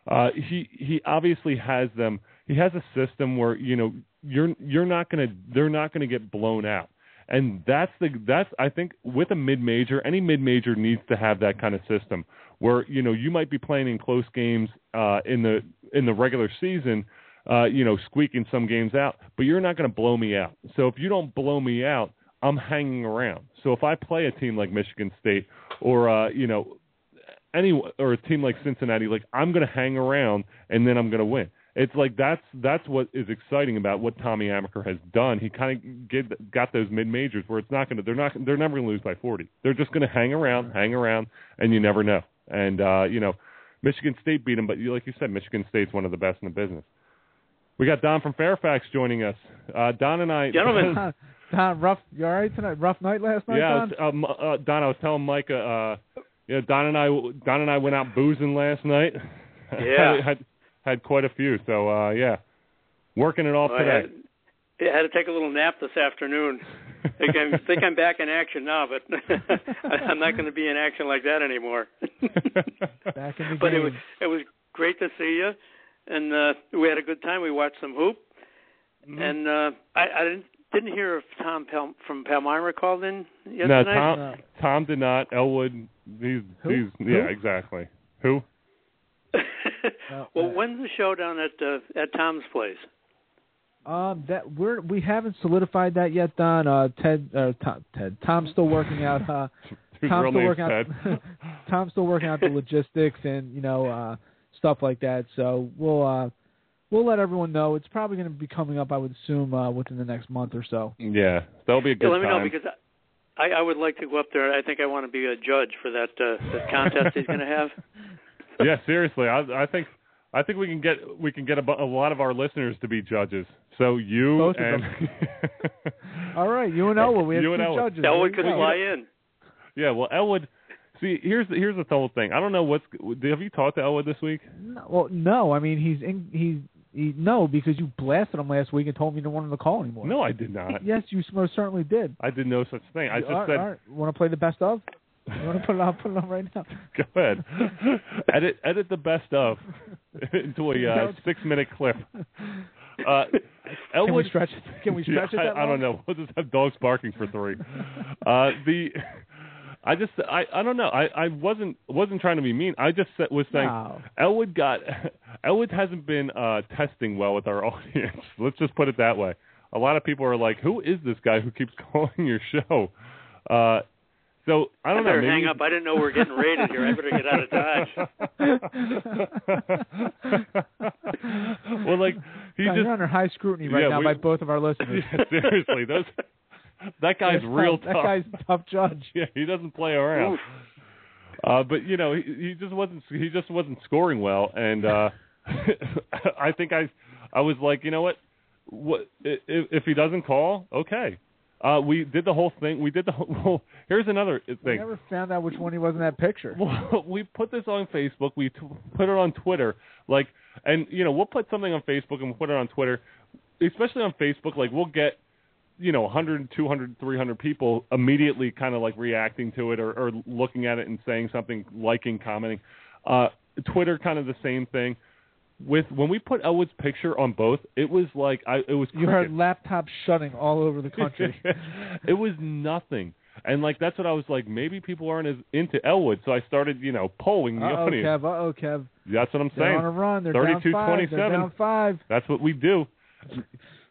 Speaker 3: Uh, he he obviously has them. He has a system where you know you're you're not gonna they're not gonna get blown out, and that's the that's I think with a mid major, any mid major needs to have that kind of system where you know you might be playing in close games uh, in the in the regular season, uh, you know squeaking some games out, but you're not going to blow me out. So if you don't blow me out, I'm hanging around. So if I play a team like Michigan State or uh, you know any or a team like Cincinnati, like I'm going to hang around and then I'm going to win. It's like that's that's what is exciting about what Tommy Amaker has done. He kind of get got those mid majors where it's not going to they're not they're never going to lose by 40. They're just going to hang around, hang around, and you never know. And uh, you know, Michigan State beat them, but you, like you said, Michigan State's one of the best in the business. We got Don from Fairfax joining us. Uh, Don and I,
Speaker 5: gentlemen.
Speaker 4: Don, rough. You all right tonight? Rough night last night,
Speaker 3: yeah,
Speaker 4: Don.
Speaker 3: uh, uh, Don, I was telling Mike. uh, yeah, Don and I, Don and I went out boozing last night.
Speaker 5: Yeah,
Speaker 3: had, had had quite a few. So uh, yeah, working it off
Speaker 5: well,
Speaker 3: today.
Speaker 5: I had, I had to take a little nap this afternoon. I think I'm, think I'm back in action now, but I'm not going to be in action like that anymore.
Speaker 4: back in the
Speaker 5: but
Speaker 4: game.
Speaker 5: it was it was great to see you, and uh, we had a good time. We watched some hoop,
Speaker 3: Mhm.
Speaker 5: and uh, I, I didn't didn't hear if Tom Pel- from Palmyra called in
Speaker 3: no,
Speaker 5: yesterday.
Speaker 3: Tom,
Speaker 4: No.
Speaker 3: Tom did not. Elwood, he's
Speaker 4: Who?
Speaker 3: he's
Speaker 4: Who?
Speaker 3: yeah, exactly. Who?
Speaker 4: No,
Speaker 5: well, when's the showdown at uh, at Tom's place?
Speaker 4: Um, that we're we haven't solidified that yet, Don. Uh, Ted, uh, Tom, Ted, Tom's still working out. Uh, Tom's still working out. Tom's still working out the logistics and you know uh, stuff like that. So we'll uh, we'll let everyone know. It's probably going to be coming up, I would assume, uh, within the next month or so.
Speaker 3: yeah, that'll be a good
Speaker 5: Yeah, let me
Speaker 3: time.
Speaker 5: know because I, I would like to go up there. I think I want to be a judge for that uh, that contest he's going to have.
Speaker 3: yeah, seriously, I, I think I think we can get we can get a, a lot of our listeners to be judges. So you
Speaker 4: Both
Speaker 3: and
Speaker 4: All right, you and Elwood, we have
Speaker 3: You and
Speaker 4: two
Speaker 3: Elwood.
Speaker 4: judges.
Speaker 5: Elwood
Speaker 4: There
Speaker 5: could
Speaker 4: you go.
Speaker 5: fly in.
Speaker 3: yeah, well, Elwood. See, here's the, here's the whole thing. I don't know what's. Have you talked to Elwood this week?
Speaker 4: No, well, no, I mean he's in, he's he, no because you blasted him last week and told me you didn't want him to call anymore.
Speaker 3: No, I did not.
Speaker 4: Yes, you most certainly did.
Speaker 3: I did no such thing. I just
Speaker 4: all right,
Speaker 3: said,
Speaker 4: all right. Want to play the best of? You want to put it on? Put it on right now.
Speaker 3: go ahead, edit edit the best of into a uh, six minute clip. Uh,
Speaker 4: Can
Speaker 3: Elwood,
Speaker 4: we stretch it? Can we stretch
Speaker 3: yeah,
Speaker 4: it? That
Speaker 3: I, I don't know. We'll just have dogs barking for three. Uh, the I just I I don't know. I I wasn't wasn't trying to be mean. I just was saying. Elwood got Elwood hasn't been uh testing well with our audience. Let's just put it that way. A lot of people are like, "Who is this guy who keeps calling your show?" Uh so I don't know.
Speaker 5: better
Speaker 3: Maybe
Speaker 5: hang up. I didn't know we were getting rated here. I better get out of Dodge.
Speaker 3: well, like he
Speaker 4: God,
Speaker 3: just
Speaker 4: you're under high scrutiny right
Speaker 3: Yeah,
Speaker 4: now
Speaker 3: we-
Speaker 4: by both of our listeners.
Speaker 3: yeah, seriously, those that guy's
Speaker 4: That's
Speaker 3: real
Speaker 4: tough.
Speaker 3: tough.
Speaker 4: That guy's a tough judge.
Speaker 3: Yeah, he doesn't play around.
Speaker 5: Oof.
Speaker 3: Uh, but you know, he, he just wasn't he just wasn't scoring well, and uh, I think I I was like, you know what, what if, if he doesn't call, okay. Uh, we did the whole thing. We did the whole. Well, here's another thing.
Speaker 4: We never found out which one he was in that picture.
Speaker 3: Well, we put this on Facebook. We t- put it on Twitter. Like, and you know, we'll put something on Facebook and we'll put it on Twitter. Especially on Facebook, like we'll get, you know, 100, 200, 300 people immediately kind of like reacting to it or, or looking at it and saying something, liking, commenting. Uh, Twitter, kind of the same thing. With when we put Elwood's picture on both, it was like I it was
Speaker 4: You heard laptops shutting all over the country.
Speaker 3: it was nothing. And like that's what I was like. Maybe people aren't as into Elwood, so I started, you know, polling the
Speaker 4: Uh oh,
Speaker 3: audience.
Speaker 4: Kev. Oh, Kev.
Speaker 3: That's what I'm
Speaker 4: They're
Speaker 3: saying.
Speaker 4: on a run. They're down
Speaker 3: 32,
Speaker 4: five. They're down five.
Speaker 3: That's what we do.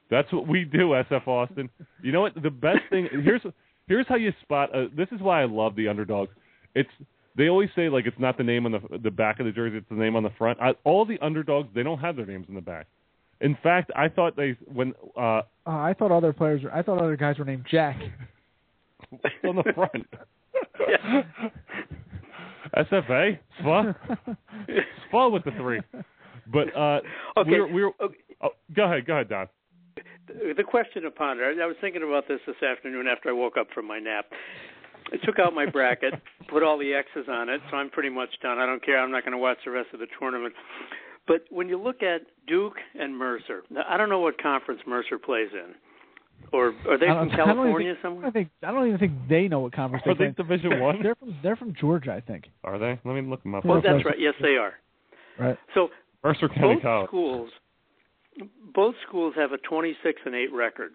Speaker 3: That's what we do, SF Austin. You know what? The best thing here's here's how you spot. Uh, this is why I love the underdogs. It's they always say like it's not the name on the the back of the jersey; it's the name on the front. I, all the underdogs they don't have their names in the back. In fact, I thought they when uh,
Speaker 4: Uh, I thought other players. Were, I thought other guys were named Jack.
Speaker 3: on the front.
Speaker 5: Yeah.
Speaker 3: SFA, SFA, SFA with the three. But uh,
Speaker 5: Okay.
Speaker 3: we're, we're
Speaker 5: Okay.
Speaker 3: oh, go ahead, go ahead, Don.
Speaker 5: the question to ponder. I was thinking about this this afternoon after I woke up from my nap. I took out my bracket, put all the X's on it, so I'm pretty much done. I don't care. I'm not going to watch the rest of the tournament. But when you look at Duke and Mercer, now, I don't know what conference Mercer plays in, or are they from
Speaker 4: don't- I don't even
Speaker 5: California
Speaker 4: think-
Speaker 5: somewhere?
Speaker 4: I think I don't even think they know what conference
Speaker 3: Are
Speaker 4: they're
Speaker 3: they
Speaker 4: playing.
Speaker 3: Division One?
Speaker 4: They're from they're from Georgia, I think.
Speaker 3: Are they? Let me look them up.
Speaker 5: Well, that's right. Yes, they are.
Speaker 4: Right.
Speaker 5: So
Speaker 3: Mercer County
Speaker 5: both
Speaker 3: College.
Speaker 5: schools, both schools have a 26 and 8 record.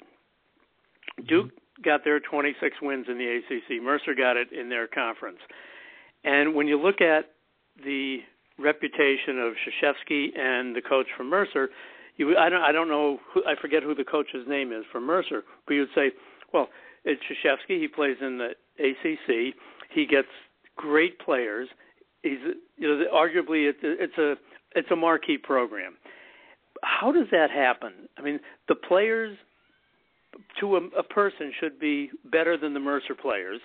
Speaker 5: Duke got their 26 wins in the ACC. Mercer got it in their conference. And when you look at the reputation of Krzyzewski and the coach from Mercer, you I don't I don't know who, I forget who the coach's name is from Mercer, but you'd say, well, it's Krzyzewski. He plays in the ACC. He gets great players. He's you know arguably it's a, it's a it's a marquee program. How does that happen? I mean, the players to a, a person should be better than the Mercer players.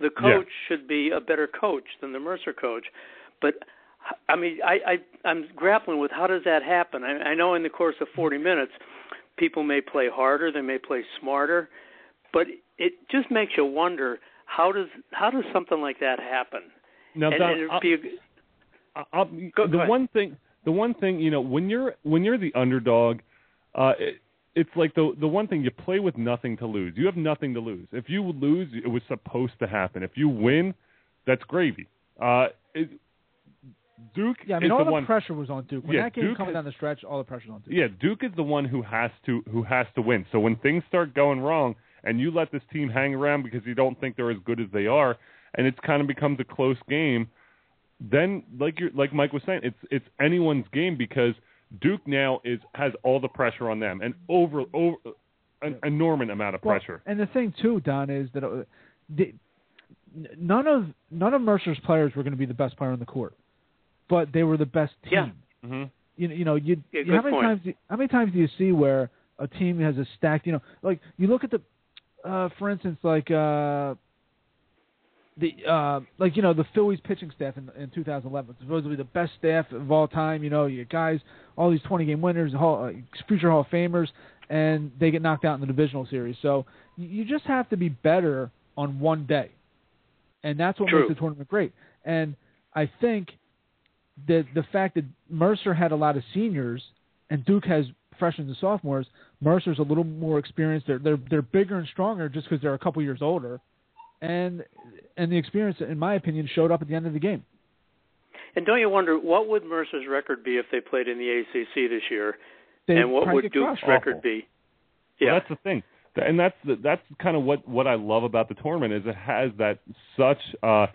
Speaker 5: The coach should be a better coach than the Mercer coach. But I mean, I, I I'm grappling with how does that happen. I, I know in the course of 40 minutes, people may play harder, they may play smarter, but it just makes you wonder how does how does something like that happen?
Speaker 3: Now,
Speaker 5: and,
Speaker 3: Don,
Speaker 5: and
Speaker 3: I'll-
Speaker 5: be a,
Speaker 3: I- I'll,
Speaker 5: Go-
Speaker 3: the
Speaker 5: go
Speaker 3: one thing, the one thing, you know, when you're when you're the underdog, uh, it, it's like the the one thing you play with nothing to lose. You have nothing to lose. If you lose, it was supposed to happen. If you win, that's gravy. Uh, it, Duke
Speaker 4: Yeah, I mean
Speaker 3: is
Speaker 4: all
Speaker 3: the one.
Speaker 4: pressure was on Duke. When
Speaker 3: Yeah,
Speaker 4: that game
Speaker 3: Duke
Speaker 4: coming down the stretch, all the pressure was on Duke.
Speaker 3: Yeah, Duke is the one who has to who has to win. So when things start going wrong, and you let this team hang around because you don't think they're as good as they are, and it's kind of becomes a close game, then like you like Mike was saying, it's it's anyone's game because Duke now is has all the pressure on them and over over an enormous amount of
Speaker 4: Well,
Speaker 3: pressure.
Speaker 4: and the thing too, Don, is that uh, the, none of none of Mercer's players were going to be the best player on the court, but they were the best team.
Speaker 5: Yeah.
Speaker 3: hmm
Speaker 4: You, you know, you,
Speaker 5: Yeah,
Speaker 4: you how many
Speaker 5: point.
Speaker 4: times do, how many times do you see where a team has a stacked, you know, like you look at the, uh, for instance, like uh, the uh, like you know the Phillies pitching staff in, in 2011, supposedly the best staff of all time. You know, you guys, all these 20 game winners, Hall, uh, future Hall of Famers, and they get knocked out in the divisional series. So you, you just have to be better on one day, and that's what
Speaker 5: True.
Speaker 4: makes the tournament great. And I think the the fact that Mercer had a lot of seniors and Duke has freshmen and sophomores, Mercer's a little more experienced. They're they're they're bigger and stronger just because they're a couple years older, and and the experience, in my opinion, showed up at the end of the game.
Speaker 5: and don't you wonder what would Mercer's record be if they played in the ACC this year,
Speaker 4: They
Speaker 5: and what would Duke's
Speaker 4: crushed.
Speaker 5: record
Speaker 3: Awful.
Speaker 5: be?
Speaker 3: Well,
Speaker 5: Yeah,
Speaker 3: that's the thing, and that's the, that's kind of what what I love about the tournament is it has that such uh,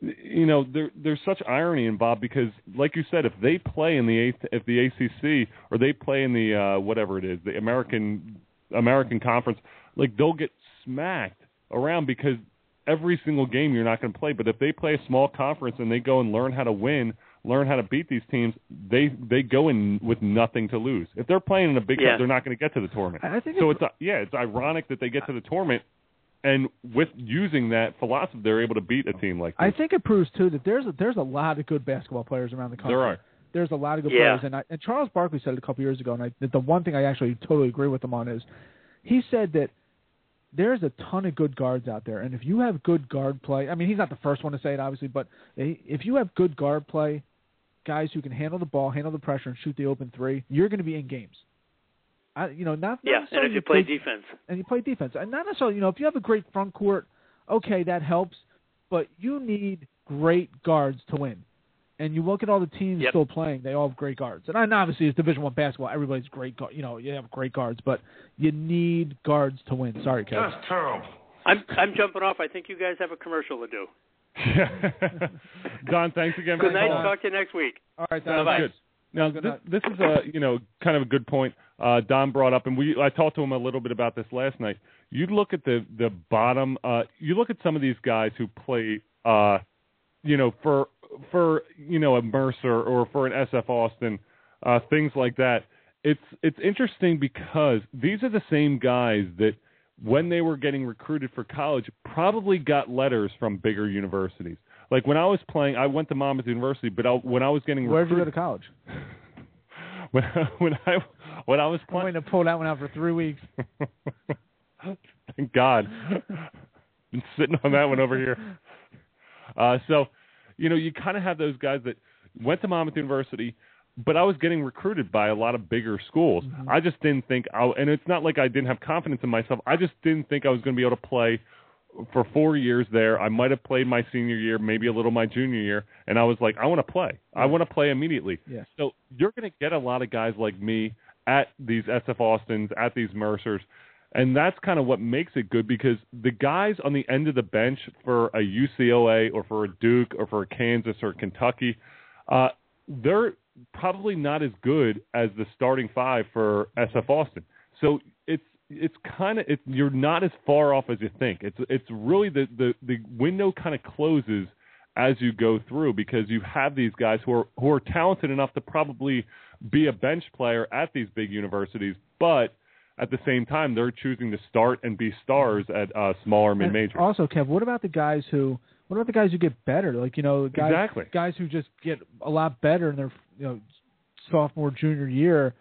Speaker 3: you know there there's such irony in Bob because like you said if they play in the eighth if the ACC or they play in the uh, whatever it is the American American Conference like they'll get smacked around because every single game you're not going to play but if they play a small conference and they go and learn how to win learn how to beat these teams they they go in with nothing to lose if they're playing in a big
Speaker 5: Yeah.
Speaker 3: they're not going to get to the tournament
Speaker 4: I I think
Speaker 3: so
Speaker 4: it's,
Speaker 3: it's uh, yeah, it's ironic that they get to the tournament, and with using that philosophy, they're able to beat a team like this.
Speaker 4: I think it proves too that there's a, there's a lot of good basketball players around the country.
Speaker 3: there are.
Speaker 4: There's a lot of good
Speaker 5: Yeah.
Speaker 4: players, and I, and Charles Barkley said it a couple years ago, and I, that the one thing I actually totally agree with him on is, he said that there's a ton of good guards out there, and if you have good guard play, I mean he's not the first one to say it obviously, but eh, if you have good guard play, guys who can handle the ball, handle the pressure, and shoot the open three, you're going to be in games. I, you know, not,
Speaker 5: yeah, and if you play
Speaker 4: big-
Speaker 5: defense,
Speaker 4: and you play defense. And not necessarily, you know, if you have a great front court, okay, that helps. But you need great guards to win. And you look at all the teams
Speaker 5: Yep.
Speaker 4: still playing; they all have great guards. And I- obviously, it's Division One basketball. Everybody's great. gu- You know, you have great guards, but you need guards to win. Sorry, Kev.
Speaker 5: I'm I'm jumping off. I think you guys have a commercial to do.
Speaker 3: Don, thanks again for you.
Speaker 5: Good
Speaker 3: for
Speaker 5: night.
Speaker 3: calling.
Speaker 5: Talk to you next week.
Speaker 4: All right,
Speaker 3: Sounds
Speaker 5: Bye-bye.
Speaker 3: good. Now this, this is a you know kind of a good point. Uh, Don brought up, and we I talked to him a little bit about this last night. You look at the the bottom. Uh, you look at some of these guys who play, uh, you know, for for you know a Mercer or for an SF Austin, uh, things like that. It's it's interesting because these are the same guys that when they were getting recruited for college probably got letters from bigger universities. Like when I was playing, I went to Monmouth University, but I, when I was getting
Speaker 4: Where'd you go to college?
Speaker 3: when when I when I was
Speaker 4: I'm
Speaker 3: playing,
Speaker 4: to pull that one out for three weeks.
Speaker 3: thank God, been sitting on that one over here. Uh, so, you know, you kind of have those guys that went to Monmouth University, but I was getting recruited by a lot of bigger schools.
Speaker 4: Mhm.
Speaker 3: I just didn't think I and it's not like I didn't have confidence in myself. I just didn't think I was going to be able to play for 4 years there. I might have played my senior year, maybe a little my junior year, and I was like I want to play. I want to play immediately.
Speaker 4: Yeah.
Speaker 3: So you're going to get a lot of guys like me at these SF Austins, at these Mercers. And that's kind of what makes it good because the guys on the end of the bench for a UCLA or for a Duke or for a Kansas or Kentucky, uh, they're probably not as good as the starting five for SF Austin. So it's it's kind of it's you're not as far off as you think. It's it's really the the the window kind of closes as you go through because you have these guys who are who are talented enough to probably be a bench player at these big universities, but at the same time they're choosing to start and be stars at uh, smaller mid majors.
Speaker 4: Also, Kev, what about the guys who? What about the guys who get better? Like you know, guys,
Speaker 3: Exactly.
Speaker 4: guys who just get a lot better in their you know sophomore junior year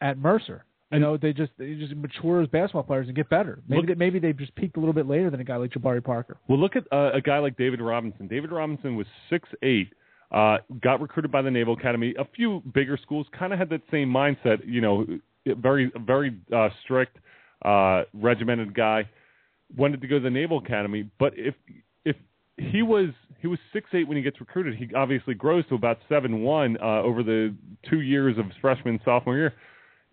Speaker 4: at Mercer. You know, they just they just mature as basketball players and get better. Maybe
Speaker 3: Look-
Speaker 4: they, maybe they just peaked a little bit later than a guy like Jabari Parker.
Speaker 3: Well, look at uh, a guy like David Robinson. David Robinson was six eight. Uh, got recruited by the Naval Academy. A few bigger schools kind of had that same mindset. You know, very very uh, strict, uh, regimented guy. Wanted to go to the Naval Academy, but if if he was he was six eight when he gets recruited, he obviously grows to about seven one uh, over the two years of freshman sophomore year.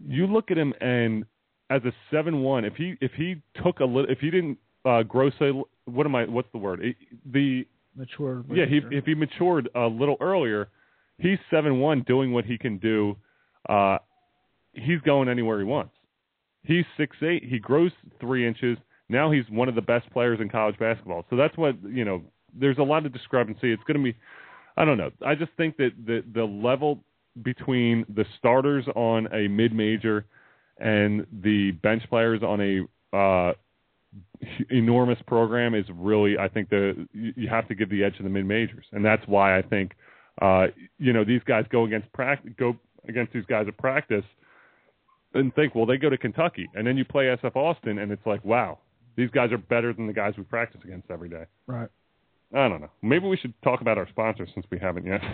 Speaker 3: You look at him and as a seven one, if he if he took a little, if he didn't uh, grow so what am I? What's the word? The
Speaker 4: Mature.
Speaker 3: yeah, he, if he matured a little earlier, he's seven one, doing what he can do. Uh, he's going anywhere he wants. He's six eight. He grows three inches. Now he's one of the best players in college basketball. So that's what you know. There's a lot of discrepancy. It's going to be. I don't know. I just think that the the level between the starters on a mid major and the bench players on a uh, enormous program is really I think the you have to give the edge to the mid majors, and that's why I think uh, you know these guys go against practice go against these guys at practice and think well they go to Kentucky, and then you play SF Austin, and it's like wow these guys are better than the guys we practice against every day.
Speaker 4: right.
Speaker 3: I don't know. Maybe we should talk about our sponsors since we haven't yet.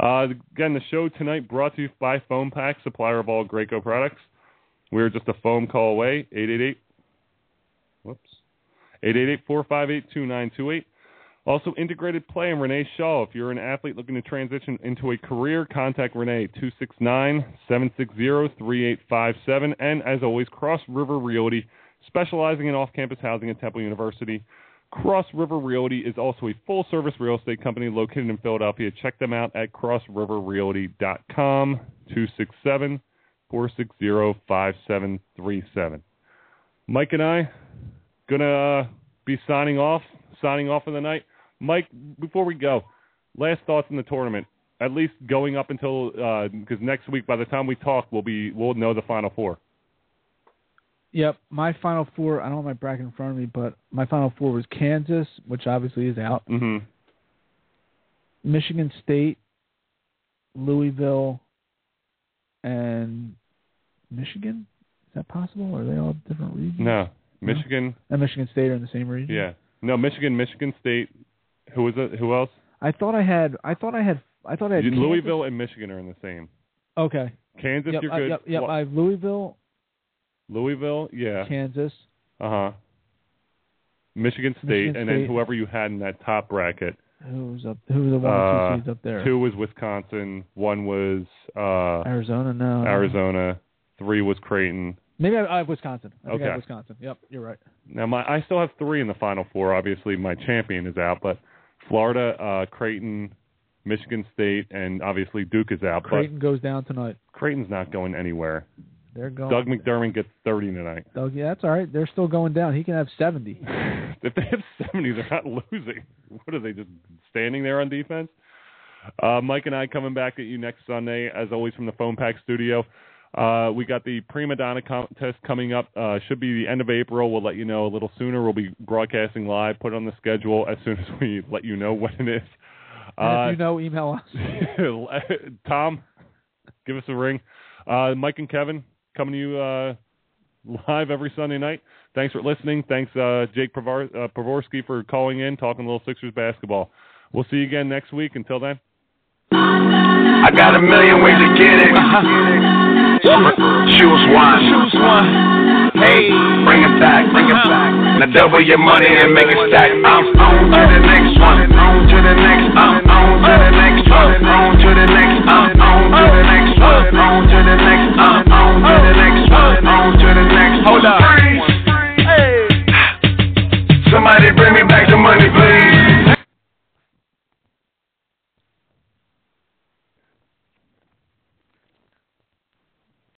Speaker 3: Uh, again, the show tonight brought to you by Foam Pack, supplier of all Graco products. We're just a phone call away, 888. Whoops. 888-458-2928. Also, Integrated Play and Renee Shaw. If you're an athlete looking to transition into a career, contact Renee, 269-760-3857. And as always, Cross River Realty, specializing in off-campus housing at Temple University. Cross River Realty is also a full service real estate company located in Philadelphia. Check them out at crossriverrealty.com 267 460 5737. Mike and I gonna uh, be signing off, signing off for the night. Mike, before we go, last thoughts on the tournament. At least going up until because next week, by the time we talk, we'll be we'll know the final four.
Speaker 4: Yep, my final four. I don't have my bracket in front of me, but my final four was Kansas, which obviously is out.
Speaker 3: Mm-hmm.
Speaker 4: Michigan State, Louisville, and Michigan. Is that possible? Are they all different regions?
Speaker 3: No, Michigan.
Speaker 4: And Michigan State are in the same region.
Speaker 3: Yeah. No, Michigan, Michigan State. Who was it? Who else?
Speaker 4: I thought I had. I thought I had. I thought I had Kansas.
Speaker 3: Louisville and Michigan are in the same.
Speaker 4: Okay.
Speaker 3: Kansas,
Speaker 4: Yep.
Speaker 3: you're
Speaker 4: I,
Speaker 3: good.
Speaker 4: yep. Yep.
Speaker 3: Well,
Speaker 4: I have Louisville,
Speaker 3: Louisville, yeah.
Speaker 4: Kansas.
Speaker 3: Uh huh. Michigan State,
Speaker 4: Michigan
Speaker 3: and then whoever you had in that top bracket.
Speaker 4: Who's up? Who's the one
Speaker 3: Uh,
Speaker 4: two seeds up there?
Speaker 3: Two was Wisconsin. One was uh,
Speaker 4: Arizona. No.
Speaker 3: Arizona. Three was Creighton.
Speaker 4: Maybe I, I have Wisconsin. I think I
Speaker 3: Okay.
Speaker 4: have Wisconsin. Yep. You're right.
Speaker 3: Now my I still have three in the final four. Obviously, my champion is out, but Florida, uh, Creighton, Michigan State, and obviously Duke is out.
Speaker 4: Creighton goes down tonight.
Speaker 3: Creighton's not going anywhere.
Speaker 4: They're going.
Speaker 3: Doug McDermott gets 30 tonight.
Speaker 4: Doug, yeah, that's all right. They're still going down. He can have 70.
Speaker 3: if they have 70, they're not losing. What are they just standing there on defense? Uh, Mike and I coming back at you next Sunday, as always from the Foam Pack Studio. Uh, we got the Prima Donna contest coming up. Uh, should be the end of April. We'll let you know a little sooner. We'll be broadcasting live, put it on the schedule as soon as we let you know when it is.
Speaker 4: And
Speaker 3: Uh,
Speaker 4: if you know, email us.
Speaker 3: Tom, give us a ring. Uh, Mike and Kevin coming to you uh, live every Sunday night. Thanks for listening. Thanks, uh, Jake Pravar- uh, Pavorsky, for calling in, talking a little Sixers basketball. We'll see you again next week. Until then.
Speaker 6: I got a million ways to get it. Choose one. Choose one. Hey, bring it back, bring it back. Now double your money and make it stack. I'm on to the next one. On to the next. I'm on to the next one. On to the next. I'm on to the next one. On to the next. I'm on to the next one. On to the next. Hold up. Somebody bring me back the money, please.